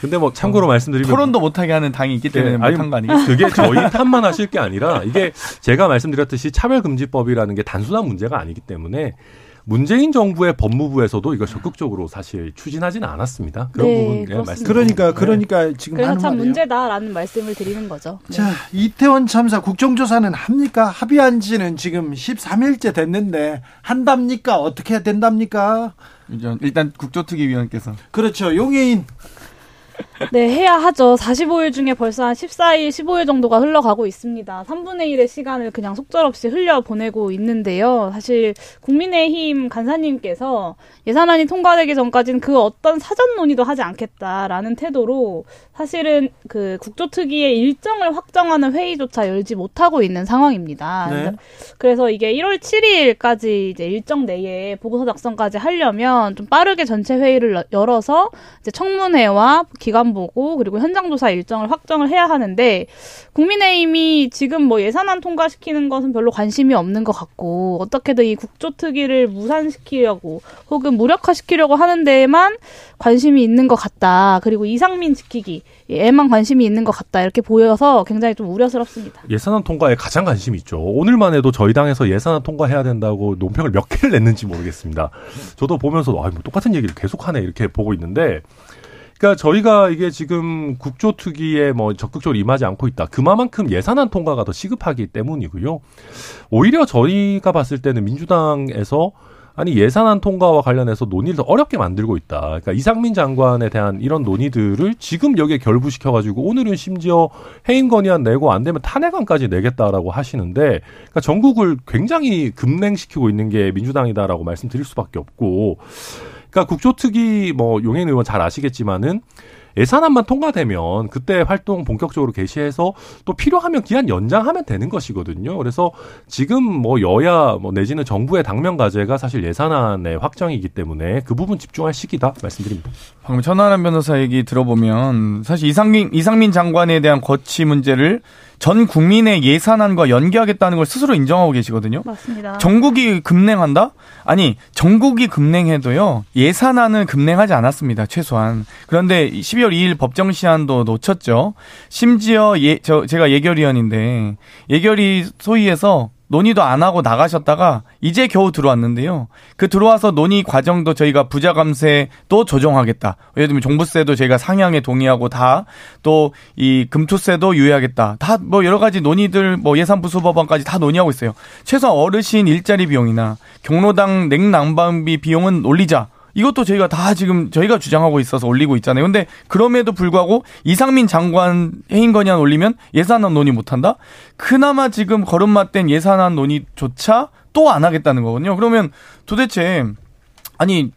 근데 뭐 참고로 어, 말씀드리면 토론도 못하게 하는 당이 있기 때문에 네, 못한 거 아니겠어요? 그게 저희 탓만 하실 게 아니라 이게 제가 말씀드렸듯이 차별금지법이라는 게 단순한 문제가 아니기 때문에 문재인 정부의 법무부에서도 이걸 적극적으로 사실 추진하지는 않았습니다. 그런 네, 부분 예, 말씀. 그러니까 그러니까 네. 지금 그래서 참 문제다라는 말씀을 드리는 거죠. 네. 자 이태원 참사 국정조사는 합니까? 합의한 지는 지금 13일째 됐는데 한답니까? 어떻게 된답니까? 일단 국조특위위원께서 그렇죠 용해인 네, 해야 하죠. 45일 중에 벌써 한 14일, 15일 정도가 흘러가고 있습니다. 3분의 1의 시간을 그냥 속절없이 흘려보내고 있는데요. 사실 국민의힘 간사님께서 예산안이 통과되기 전까지는 그 어떤 사전 논의도 하지 않겠다라는 태도로 사실은 그 국조특위의 일정을 확정하는 회의조차 열지 못하고 있는 상황입니다. 네. 그래서 이게 1월 7일까지 이제 일정 내에 보고서 작성까지 하려면 좀 빠르게 전체 회의를 열어서 이제 청문회와 기간 보고 그리고 현장 조사 일정을 확정을 해야 하는데 국민의힘이 지금 뭐 예산안 통과시키는 것은 별로 관심이 없는 것 같고 어떻게든 이 국조특위를 무산시키려고 혹은 무력화시키려고 하는 데에만 관심이 있는 것 같다. 그리고 이상민 지키기에만 관심이 있는 것 같다. 이렇게 보여서 굉장히 좀 우려스럽습니다. 예산안 통과에 가장 관심이 있죠. 오늘만 해도 저희 당에서 예산안 통과해야 된다고 논평을 몇 개를 냈는지 모르겠습니다. 저도 보면서 아, 뭐 똑같은 얘기를 계속하네 이렇게 보고 있는데 그러니까 저희가 이게 지금 국조특위에 뭐 적극적으로 임하지 않고 있다. 그만큼 예산안 통과가 더 시급하기 때문이고요. 오히려 저희가 봤을 때는 민주당에서 아니 예산안 통과와 관련해서 논의를 더 어렵게 만들고 있다. 그러니까 이상민 장관에 대한 이런 논의들을 지금 여기에 결부시켜 가지고 오늘은 심지어 해임 건의안 내고 안 되면 탄핵안까지 내겠다라고 하시는데 그러니까 전국을 굉장히 급냉시키고 있는 게 민주당이다라고 말씀드릴 수밖에 없고 그러니까 국조특위 뭐 용해인 의원 잘 아시겠지만은 예산안만 통과되면 그때 활동 본격적으로 개시해서 또 필요하면 기한 연장하면 되는 것이거든요. 그래서 지금 뭐 여야 뭐 내지는 정부의 당면 과제가 사실 예산안의 확정이기 때문에 그 부분 집중할 시기다 말씀드립니다. 방금 천하람 변호사 얘기 들어보면 사실 이상민 이상민 장관에 대한 거취 문제를 전 국민의 예산안과 연계하겠다는 걸 스스로 인정하고 계시거든요. 맞습니다. 전국이 급냉한다? 아니, 전국이 급냉해도요, 예산안은 급냉하지 않았습니다, 최소한. 그런데 12월 2일 법정 시한도 놓쳤죠. 심지어 예, 저, 제가 예결위원인데, 예결위 소위에서 논의도 안 하고 나가셨다가 이제 겨우 들어왔는데요. 그 들어와서 논의 과정도 저희가 부자 감세도 조정하겠다. 예를 들면 종부세도 저희가 상향에 동의하고 다 또 이 금투세도 유예하겠다. 다 뭐 여러 가지 논의들 뭐 예산부 수법안까지 다 논의하고 있어요. 최소한 어르신 일자리 비용이나 경로당 냉난방비 비용은 올리자. 이것도 저희가 다 지금 저희가 주장하고 있어서 올리고 있잖아요. 근데 그럼에도 불구하고 이상민 장관 해임 건의안 올리면 예산안 논의 못 한다? 그나마 지금 걸음맞댄 예산안 논의조차 또 안 하겠다는 거거든요. 그러면 도대체 아니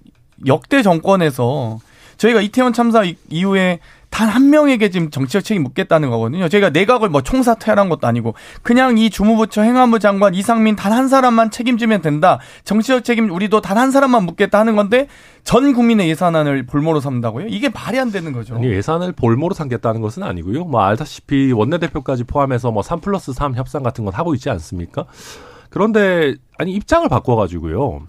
역대 정권에서 저희가 이태원 참사 이후에 단 한 명에게 지금 정치적 책임 묻겠다는 거거든요. 저희가 내각을 뭐 총사퇴하는 것도 아니고 그냥 이 주무부처 행안부 장관 이상민 단 한 사람만 책임지면 된다. 정치적 책임 우리도 단 한 사람만 묻겠다 하는 건데 전 국민의 예산안을 볼모로 삼다고요? 이게 말이 안 되는 거죠. 아니, 예산을 볼모로 삼겠다는 것은 아니고요. 뭐 알다시피 원내대표까지 포함해서 뭐 3 플러스 3 협상 같은 건 하고 있지 않습니까? 그런데 아니 입장을 바꿔 가지고요.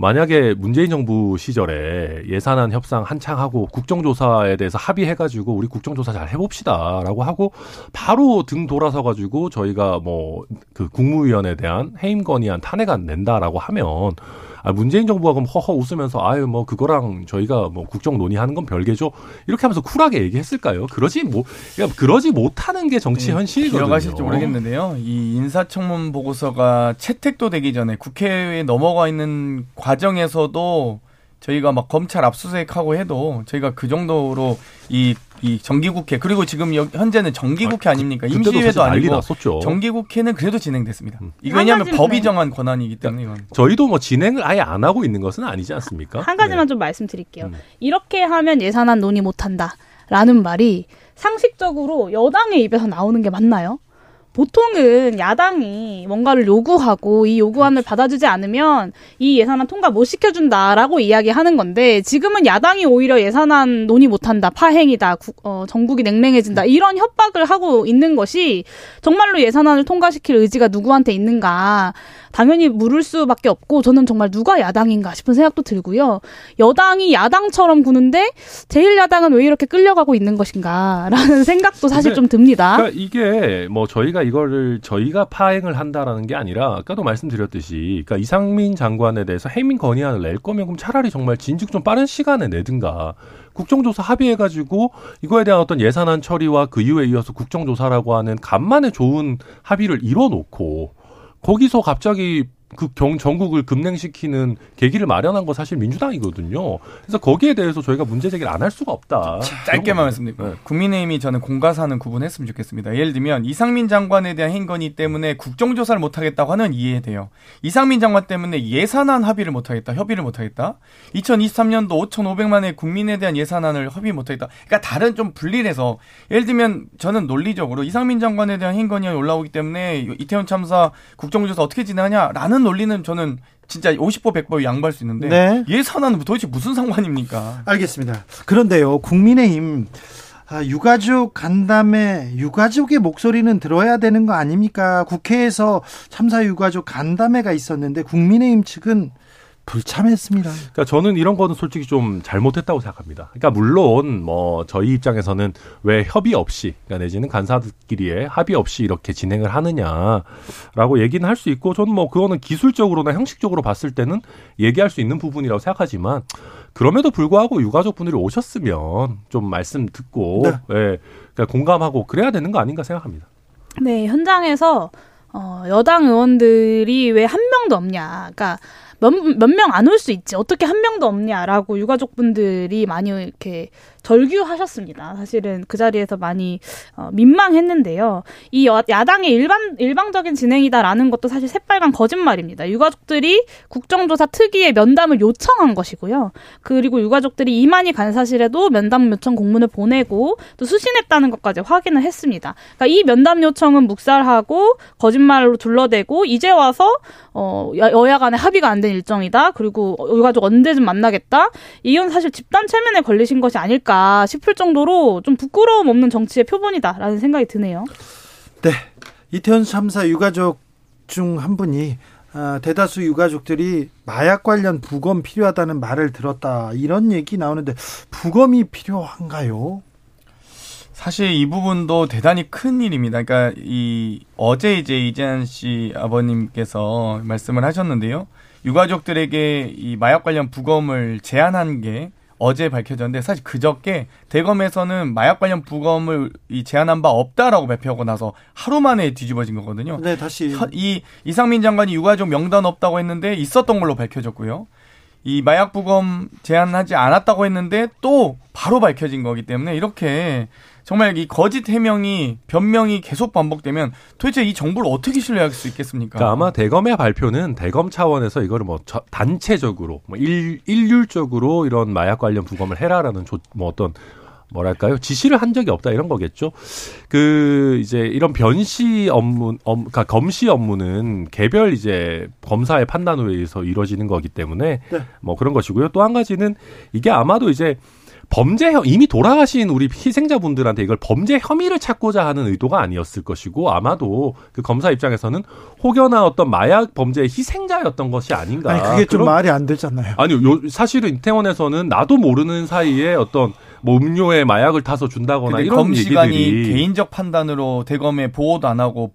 만약에 문재인 정부 시절에 예산안 협상 한창 하고 국정조사에 대해서 합의해가지고 우리 국정조사 잘 해봅시다라고 하고 바로 등 돌아서 가지고 저희가 뭐 그 국무위원에 대한 해임 건의안 탄핵안 낸다라고 하면 아, 문재인 정부가 그럼 허허 웃으면서 아유 뭐 그거랑 저희가 뭐 국정 논의하는 건 별개죠. 이렇게 하면서 쿨하게 얘기했을까요? 그러지 뭐 그러니까 그러지 못하는 게 정치 네, 현실이거든요. 기억하실지 모르겠는데요. 이 인사청문 보고서가 채택도 되기 전에 국회에 넘어가 있는 과 정에서도 저희가 막 검찰 압수수색하고 해도 저희가 그 정도로 이, 이 정기국회 그리고 지금 여, 현재는 정기국회 아, 아닙니까? 그, 임시회도 아니고 났었죠. 정기국회는 그래도 진행됐습니다. 음. 이거 왜냐하면 법이 정한 권한이기 때문에 이건. 저희도 뭐 진행을 아예 안 하고 있는 것은 아니지 않습니까? 한 가지만 네. 좀 말씀드릴게요. 음. 이렇게 하면 예산안 논의 못한다라는 말이 상식적으로 여당의 입에서 나오는 게 맞나요? 보통은 야당이 뭔가를 요구하고 이 요구안을 받아주지 않으면 이 예산안 통과 못 시켜준다라고 이야기하는 건데 지금은 야당이 오히려 예산안 논의 못한다 파행이다 구, 어, 전국이 냉랭해진다 이런 협박을 하고 있는 것이 정말로 예산안을 통과시킬 의지가 누구한테 있는가 당연히 물을 수밖에 없고 저는 정말 누가 야당인가 싶은 생각도 들고요. 여당이 야당처럼 구는데 제일 야당은 왜 이렇게 끌려가고 있는 것인가라는 생각도 사실 좀 듭니다. 그러니까 이게 뭐 저희가 이거를 저희가 파행을 한다라는 게 아니라 아까도 말씀드렸듯이 그러니까 이상민 장관에 대해서 해민 건의안을 낼 거면 그럼 차라리 정말 진즉 좀 빠른 시간에 내든가 국정조사 합의해가지고 이거에 대한 어떤 예산안 처리와 그 이후에 이어서 국정조사라고 하는 간만에 좋은 합의를 이뤄놓고 거기서 갑자기 그 경, 전국을 급냉시키는 계기를 마련한 거 사실 민주당이거든요. 그래서 거기에 대해서 저희가 문제 제기를 안 할 수가 없다. 짧게만 말씀드리고 네. 국민의힘이 저는 공과사는 구분했으면 좋겠습니다. 예를 들면 이상민 장관에 대한 행건이 때문에 국정조사를 못하겠다고 하는 이해돼요. 이상민 장관 때문에 예산안 합의를 못하겠다, 협의를 못하겠다. 2023년도 5,500만의 국민에 대한 예산안을 협의 못하겠다. 그러니까 다른 좀 분리해서 예를 들면 저는 논리적으로 이상민 장관에 대한 행건이 올라오기 때문에 이태원 참사 국정조사 어떻게 진행하냐라는 하는 논리는 저는 진짜 50보 100보 양보할 수 있는데 네. 예산안은 도대체 무슨 상관입니까? 알겠습니다. 그런데요. 국민의힘 아, 유가족 간담회, 유가족의 목소리는 들어야 되는 거 아닙니까? 국회에서 참사 유가족 간담회가 있었는데 국민의힘 측은 불참했습니다. 그러니까 저는 이런 거는 솔직히 좀 잘못했다고 생각합니다. 그러니까 물론 뭐 저희 입장에서는 왜 협의 없이 그러니까 내지는 간사들끼리의 합의 없이 이렇게 진행을 하느냐라고 얘기는 할 수 있고 저는 뭐 그거는 기술적으로나 형식적으로 봤을 때는 얘기할 수 있는 부분이라고 생각하지만 그럼에도 불구하고 유가족 분들이 오셨으면 좀 말씀 듣고 네. 예, 그러니까 공감하고 그래야 되는 거 아닌가 생각합니다. 네, 현장에서 어, 여당 의원들이 왜 한 명도 없냐. 그러니까 몇 명 안 올 수 있지. 어떻게 한 명도 없냐라고 유가족분들이 많이 이렇게 절규하셨습니다. 사실은 그 자리에서 많이 어, 민망했는데요. 이 야당의 일반 일방적인 진행이다라는 것도 사실 새빨간 거짓말입니다. 유가족들이 국정조사 특위에 면담을 요청한 것이고요. 그리고 유가족들이 이만희 간사실에도 면담 요청 공문을 보내고 또 수신했다는 것까지 확인을 했습니다. 그러니까 이 면담 요청은 묵살하고 거짓말로 둘러대고 이제 와서 어 여야 간에 합의가 안 된 일정이다. 그리고 유가족 언제쯤 만나겠다. 이건 사실 집단 체면에 걸리신 것이 아닐까 싶을 정도로 좀 부끄러움 없는 정치의 표본이다라는 생각이 드네요. 네. 이태원 참사 유가족 중 한 분이 아, 대다수 유가족들이 마약 관련 부검 필요하다는 말을 들었다 이런 얘기 나오는데 부검이 필요한가요? 사실 이 부분도 대단히 큰 일입니다. 그러니까 이 어제 이제 이재한 씨 아버님께서 말씀을 하셨는데요. 유가족들에게 이 마약 관련 부검을 제한한 게 어제 밝혀졌는데 사실 그저께 대검에서는 마약 관련 부검을 이 제한한 바 없다라고 발표하고 나서 하루 만에 뒤집어진 거거든요. 네, 다시 이 이상민 장관이 유가족 명단 없다고 했는데 있었던 걸로 밝혀졌고요. 이 마약 부검 제한하지 않았다고 했는데 또 바로 밝혀진 거기 때문에 이렇게 정말 이 거짓 해명이 변명이 계속 반복되면 도대체 이 정부를 어떻게 신뢰할 수 있겠습니까? 그러니까 아마 대검의 발표는 대검 차원에서 이거를 뭐 단체적으로 뭐 일, 일률적으로 이런 마약 관련 부검을 해라라는 조, 뭐 어떤 뭐랄까요 지시를 한 적이 없다 이런 거겠죠. 그 이제 이런 변사 업무, 업, 그러니까 검시 업무는 개별 이제 검사의 판단으로 의해서 이루어지는 거기 때문에 네. 뭐 그런 것이고요. 또 한 가지는 이게 아마도 이제 범죄 혐 이미 돌아가신 우리 희생자분들한테 이걸 범죄 혐의를 찾고자 하는 의도가 아니었을 것이고 아마도 그 검사 입장에서는 혹여나 어떤 마약 범죄의 희생자였던 것이 아닌가. 아니 그게 좀 그런, 말이 안 되잖아요. 아니요, 요, 사실은 이태원에서는 나도 모르는 사이에 어떤 뭐 음료에 마약을 타서 준다거나 이런 검시관이 얘기들이 개인적 판단으로 대검에 보호도 안 하고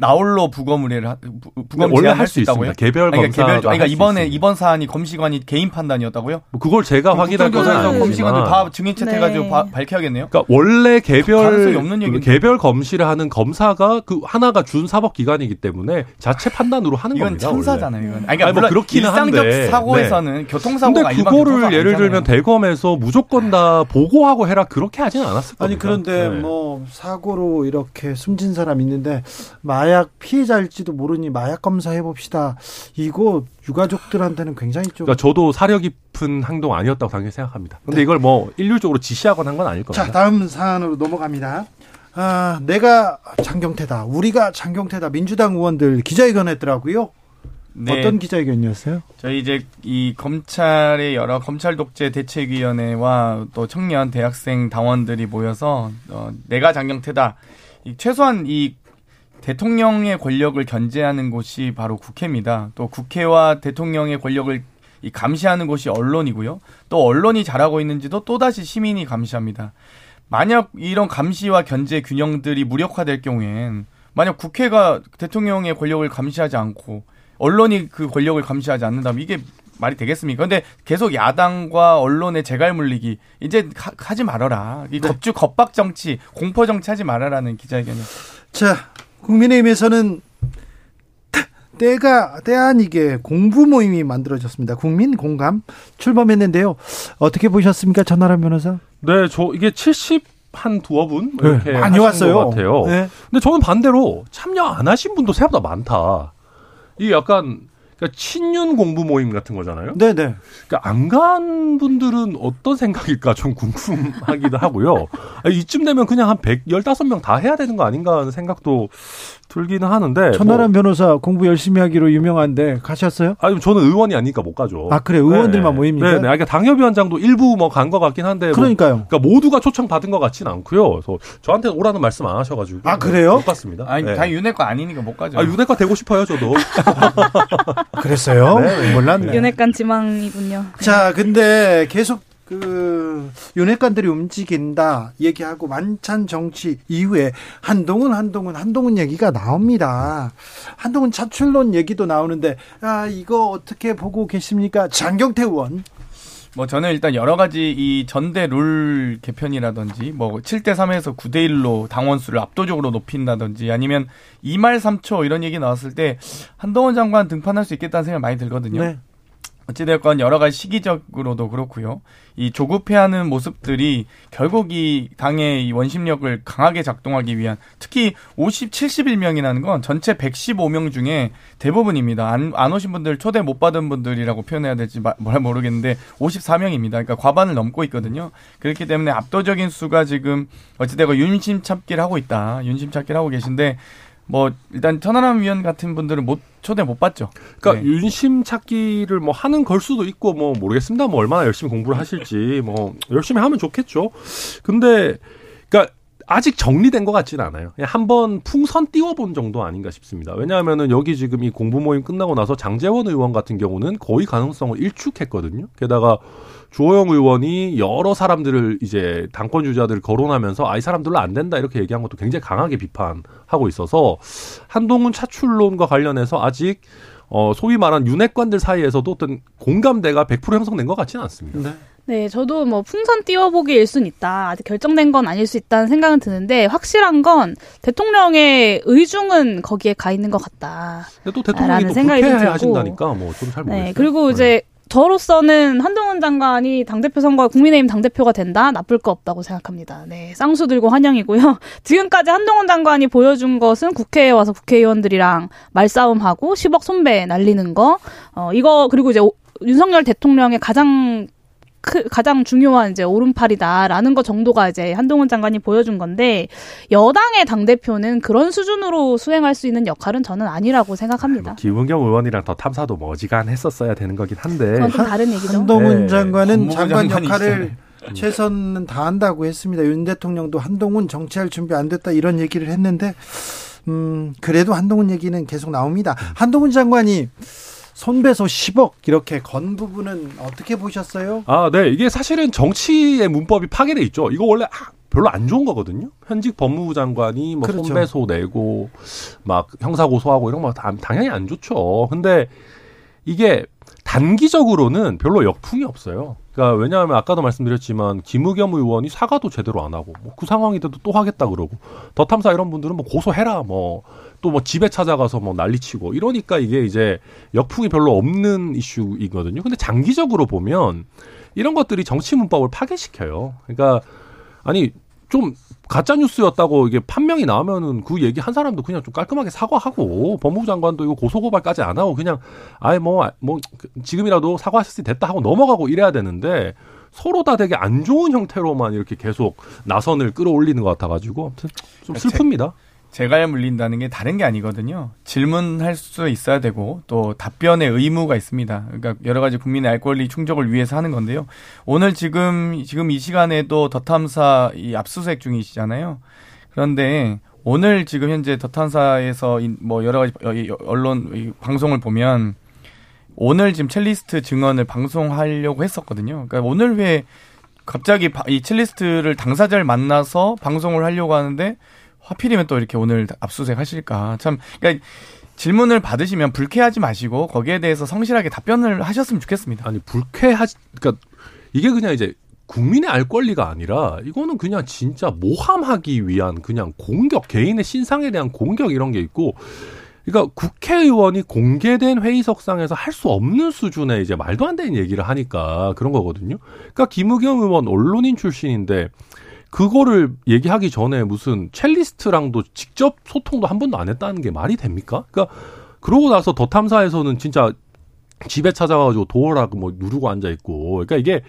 나홀로 부검을 부검 원래 할 수 있다고요? 개별 검사 그러니까, 개별, 그러니까 이번에 이번 사안이 검시관이 개인 판단이었다고요? 뭐 그걸 제가 확인할 건 아니지만 검시관도 다 증인 채택해가지고 네. 밝혀야겠네요. 그러니까 원래 개별 없는 개별 검시를 하는 검사가 그 하나가 준 사법 기관이기 때문에 자체 판단으로 하는 이건 겁니다. 참사잖아요. 이건. 아니, 그러니까 아니, 뭐 그렇기는 일상적 한데 사고에서는 네. 교통사고가 근데 그거를 예를 들면 대검에서 무조건 다 보고하고 해라 그렇게 하지는 않았을 겁니다. 아니 그런데 네. 뭐 사고로 이렇게 숨진 사람 있는데 마약 피해자 피해자일지도 모르니 마약 검사해 봅시다. 이거 유가족들한테는 굉장히 좀. 그러니까 저도 사려 깊은 행동 아니었다고 당연히 생각합니다. 근데 네. 이걸 뭐 일률적으로 지시하거나 한 건 아닐 겁니다. 자, 다음 사안으로 넘어갑니다. 아, 내가 장경태다. 우리가 장경태다. 민주당 의원들 기자회견 했더라고요. 네. 어떤 기자회견이었어요? 저희 이제 이 검찰의 여러 검찰 독재 대책위원회와 또 청년 대학생 당원들이 모여서 어, 내가 장경태다. 이 최소한 이 대통령의 권력을 견제하는 곳이 바로 국회입니다. 또 국회와 대통령의 권력을 이 감시하는 곳이 언론이고요. 또 언론이 잘하고 있는지도 또다시 시민이 감시합니다. 만약 이런 감시와 견제 균형들이 무력화될 경우엔 만약 국회가 대통령의 권력을 감시하지 않고 언론이 그 권력을 감시하지 않는다면 이게 말이 되겠습니까? 근데 계속 야당과 언론의 재갈 물리기 이제 하, 지 말아라. 이 네. 겁주 겁박 정치, 공포 정치 하지 말아라는 기자회견이었습니다. 자, 국민의힘에서는 때가 때 아니게 공부 모임이 만들어졌습니다. 국민 공감 출범했는데요. 어떻게 보셨습니까, 전하람 변호사? 네, 저 이게 70 한 두어 분 네, 이렇게 네, 많이 왔어요. 것 같아요. 네. 근데 저는 반대로 참여 안 하신 분도 생각보다 많다. 이게 약간 그러니까 친윤 공부 모임 같은 거잖아요. 네네. 그러니까 안 간 분들은 어떤 생각일까 좀 궁금하기도 하고요. 이쯤 되면 그냥 한 115명 다 해야 되는 거 아닌가 하는 생각도 들기는 하는데. 천하람 뭐. 변호사 공부 열심히 하기로 유명한데 가셨어요? 아니 저는 의원이 아니니까 못 가죠. 아 그래 의원들만 네. 모입니까? 네, 네. 그러니까 당협위원장도 일부 뭐 간 것 같긴 한데. 뭐 그러니까요. 뭐, 그러니까 모두가 초청 받은 것 같지는 않고요. 그래서 저한테 오라는 말씀 안 하셔가지고. 아 그래요? 못 갔습니다. 아니 네. 당 윤회과 아니니까 못 가죠. 아 윤회과 되고 싶어요 저도. 그랬어요? 네, 몰랐네. 윤핵관 지망이군요. 자, 근데 계속 그 윤핵관들이 움직인다 얘기하고 만찬 정치 이후에 한동훈 한동훈 한동훈 얘기가 나옵니다. 한동훈 차출론 얘기도 나오는데 아 이거 어떻게 보고 계십니까? 장경태 의원. 뭐 저는 일단 여러 가지 이 전대 룰 개편이라든지 뭐 7대 3에서 9대 1로 당원 수를 압도적으로 높인다든지 아니면 2말 3초 이런 얘기 나왔을 때 한동훈 장관 등판할 수 있겠다는 생각이 많이 들거든요. 네. 어찌됐건 여러 가지 시기적으로도 그렇고요. 이 조급해하는 모습들이 결국 이 당의 이 원심력을 강하게 작동하기 위한 특히 50, 71명이라는 건 전체 115명 중에 대부분입니다. 안, 안 오신 분들 초대 못 받은 분들이라고 표현해야 될지 뭐라 모르겠는데 54명입니다. 그러니까 과반을 넘고 있거든요. 그렇기 때문에 압도적인 수가 지금 어찌되건 윤심 찾기를 하고 있다. 윤심 찾기를 하고 계신데 뭐 일단 천하람 위원 같은 분들은 못 초대 못 받죠. 그러니까 네. 윤심 찾기를 뭐 하는 걸 수도 있고 뭐 모르겠습니다. 뭐 얼마나 열심히 공부를 하실지 뭐 열심히 하면 좋겠죠. 근데 그러니까 아직 정리된 것 같지는 않아요. 그냥 한번 풍선 띄워본 정도 아닌가 싶습니다. 왜냐하면은 여기 지금 이 공부 모임 끝나고 나서 장재원 의원 같은 경우는 거의 가능성을 일축했거든요. 게다가 주호영 의원이 여러 사람들을 이제 당권 주자들을 거론하면서 아이 사람들로 안 된다 이렇게 얘기한 것도 굉장히 강하게 비판하고 있어서 한동훈 차출론과 관련해서 아직 어 소위 말한 윤핵관들 사이에서도 어떤 공감대가 100% 형성된 것 같지는 않습니다. 네. 네, 저도 뭐 풍선 띄워보기 일 순 있다. 아직 결정된 건 아닐 수 있다는 생각은 드는데 확실한 건 대통령의 의중은 거기에 가 있는 것 같다. 근데 또 대통령이 또 생각이 들고 하신다니까 뭐 좀 잘 모르겠어요. 네, 그리고 네. 이제 저로서는 한동훈 장관이 당대표 선거에 국민의힘 당대표가 된다? 나쁠 거 없다고 생각합니다. 네. 쌍수 들고 환영이고요. 지금까지 한동훈 장관이 보여준 것은 국회에 와서 국회의원들이랑 말싸움하고 10억 손배 날리는 거. 어, 이거, 그리고 이제 윤석열 대통령의 가장 크, 가장 중요한 이제 오른팔이다라는 것 정도가 이제 한동훈 장관이 보여준 건데 여당의 당 대표는 그런 수준으로 수행할 수 있는 역할은 저는 아니라고 생각합니다. 뭐 김은경 의원이랑 더 탐사도 머지간했었어야 되는 거긴 한데 그건 좀 다른 얘기죠. 한동훈 네. 장관은 장관 역할을 최선 다한다고 했습니다. 윤 대통령도 한동훈 정치할 준비 안 됐다 이런 얘기를 했는데 음 그래도 한동훈 얘기는 계속 나옵니다. 한동훈 장관이 손배소 10억 이렇게 건 부분은 어떻게 보셨어요? 아, 네. 이게 사실은 정치의 문법이 파괴돼 있죠. 이거 원래 별로 안 좋은 거거든요. 현직 법무부 장관이 뭐 그렇죠. 손배소 내고 막 형사 고소하고 이런 거 당연히 안 좋죠. 근데 이게 단기적으로는 별로 역풍이 없어요. 그러니까 왜냐하면 아까도 말씀드렸지만 김의겸 의원이 사과도 제대로 안 하고 뭐 그 상황이 돼도 또 하겠다 그러고 더 탐사 이런 분들은 뭐 고소해라 뭐 또 뭐 집에 찾아가서 뭐 난리치고 이러니까 이게 이제 역풍이 별로 없는 이슈이거든요. 근데 장기적으로 보면 이런 것들이 정치 문법을 파괴시켜요. 그러니까 아니 좀 가짜 뉴스였다고 이게 판명이 나오면은 그 얘기 한 사람도 그냥 좀 깔끔하게 사과하고 법무부 장관도 이거 고소고발까지 안 하고 그냥 아예 뭐뭐 뭐 지금이라도 사과하셨을 때 됐다 하고 넘어가고 이래야 되는데 서로 다 되게 안 좋은 형태로만 이렇게 계속 나선을 끌어올리는 것 같아가지고 아무튼 좀 슬픕니다. 재가에 물린다는 게 다른 게 아니거든요. 질문할 수 있어야 되고 또 답변의 의무가 있습니다. 그러니까 여러 가지 국민의 알 권리 충족을 위해서 하는 건데요. 오늘 지금 지금 이 시간에도 더 탐사 이 압수수색 중이시잖아요. 그런데 오늘 지금 현재 더 탐사에서 뭐 여러 가지 언론 방송을 보면 오늘 지금 첼리스트 증언을 방송하려고 했었거든요. 그러니까 오늘 왜 갑자기 이 첼리스트를 당사자를 만나서 방송을 하려고 하는데 하필이면 또 이렇게 오늘 압수수색 하실까. 참, 그러니까 질문을 받으시면 불쾌하지 마시고 거기에 대해서 성실하게 답변을 하셨으면 좋겠습니다. 아니, 불쾌하지, 그러니까 이게 그냥 이제 국민의 알 권리가 아니라 이거는 그냥 진짜 모함하기 위한 그냥 공격, 개인의 신상에 대한 공격 이런 게 있고 그러니까 국회의원이 공개된 회의석상에서 할 수 없는 수준의 이제 말도 안 되는 얘기를 하니까 그런 거거든요. 그러니까 김의겸 의원 언론인 출신인데 그거를 얘기하기 전에 무슨 첼리스트랑도 직접 소통도 한 번도 안 했다는 게 말이 됩니까? 그러니까 그러고 나서 더 탐사에서는 진짜 집에 찾아가지고 도어락 뭐 누르고 앉아 있고 그러니까 이게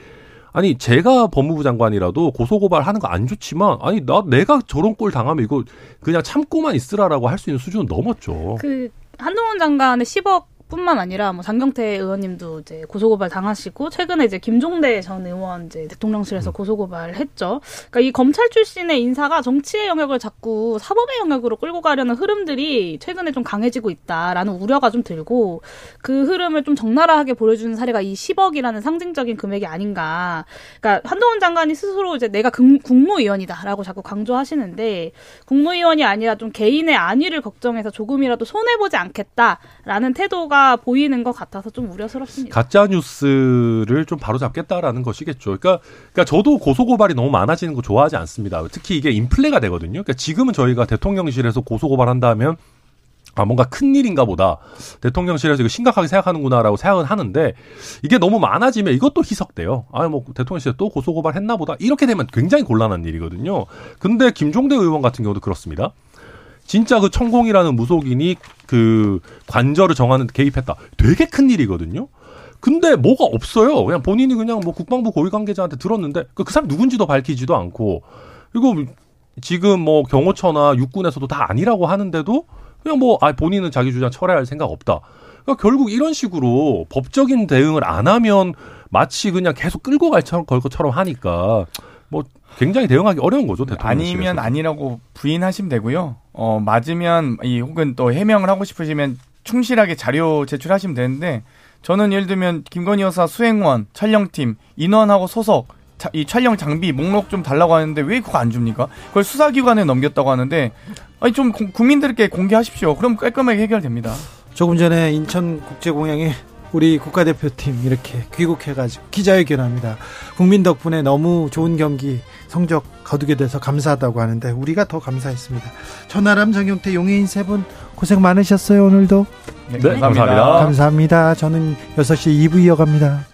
아니 제가 법무부 장관이라도 고소고발 하는 거 안 좋지만 아니 나 내가 저런 꼴 당하면 이거 그냥 참고만 있으라라고 할 수 있는 수준은 넘었죠. 그 한동훈 장관의 10억 뿐만 아니라 뭐 장경태 의원님도 이제 고소고발 당하시고 최근에 이제 김종대 전 의원 이제 대통령실에서 음. 고소고발했죠. 그러니까 이 검찰 출신의 인사가 정치의 영역을 자꾸 사법의 영역으로 끌고 가려는 흐름들이 최근에 좀 강해지고 있다라는 우려가 좀 들고 그 흐름을 좀 적나라하게 보여주는 사례가 이 10억이라는 상징적인 금액이 아닌가. 그러니까 한동훈 장관이 스스로 이제 내가 국무위원이다라고 자꾸 강조하시는데 국무위원이 아니라 좀 개인의 안위를 걱정해서 조금이라도 손해 보지 않겠다라는 태도가 보이는 것 같아서 좀 우려스럽습니다. 가짜 뉴스를 좀 바로 잡겠다라는 것이겠죠. 그러니까 그러니까 저도 고소 고발이 너무 많아지는 거 좋아하지 않습니다. 특히 이게 인플레가 되거든요. 그러니까 지금은 저희가 대통령실에서 고소 고발한다면 아, 뭔가 큰 일인가 보다. 대통령실에서 이거 심각하게 생각하는구나라고 생각은 하는데, 이게 너무 많아지면 이것도 희석돼요. 아, 뭐, 대통령실에 또 고소고발 했나 보다. 이렇게 되면 굉장히 곤란한 일이거든요. 근데 김종대 의원 같은 경우도 그렇습니다. 진짜 그 천공이라는 무속인이 그 관절을 정하는 데 개입했다. 되게 큰 일이거든요. 근데 뭐가 없어요. 그냥 본인이 그냥 뭐 국방부 고위 관계자한테 들었는데 그, 그 사람 누군지도 밝히지도 않고 그리고 지금 뭐 경호처나 육군에서도 다 아니라고 하는데도 그냥 뭐, 아, 본인은 자기 주장 철회할 생각 없다. 그러니까 결국 이런 식으로 법적인 대응을 안 하면 마치 그냥 계속 끌고 갈 것처럼 하니까 뭐 굉장히 대응하기 어려운 거죠. 대통령 아니면 아니라고 부인하시면 되고요. 어, 맞으면 이 혹은 또 해명을 하고 싶으시면 충실하게 자료 제출하시면 되는데 저는 예를 들면 김건희 여사 수행원, 촬영팀, 인원하고 소속 이 촬영 장비 목록 좀 달라고 하는데 왜 그거 안 줍니까? 그걸 수사기관에 넘겼다고 하는데 아니 좀 국민들께 공개하십시오. 그럼 깔끔하게 해결됩니다. 조금 전에 인천국제공항에 우리 국가대표팀 이렇게 귀국해가지고 기자회견합니다. 국민 덕분에 너무 좋은 경기 성적 거두게 돼서 감사하다고 하는데 우리가 더 감사했습니다. 천하람, 정용태, 용해인 세 분 고생 많으셨어요 오늘도. 네, 감사합니다. 감사합니다. 저는 6시 2부 이어갑니다.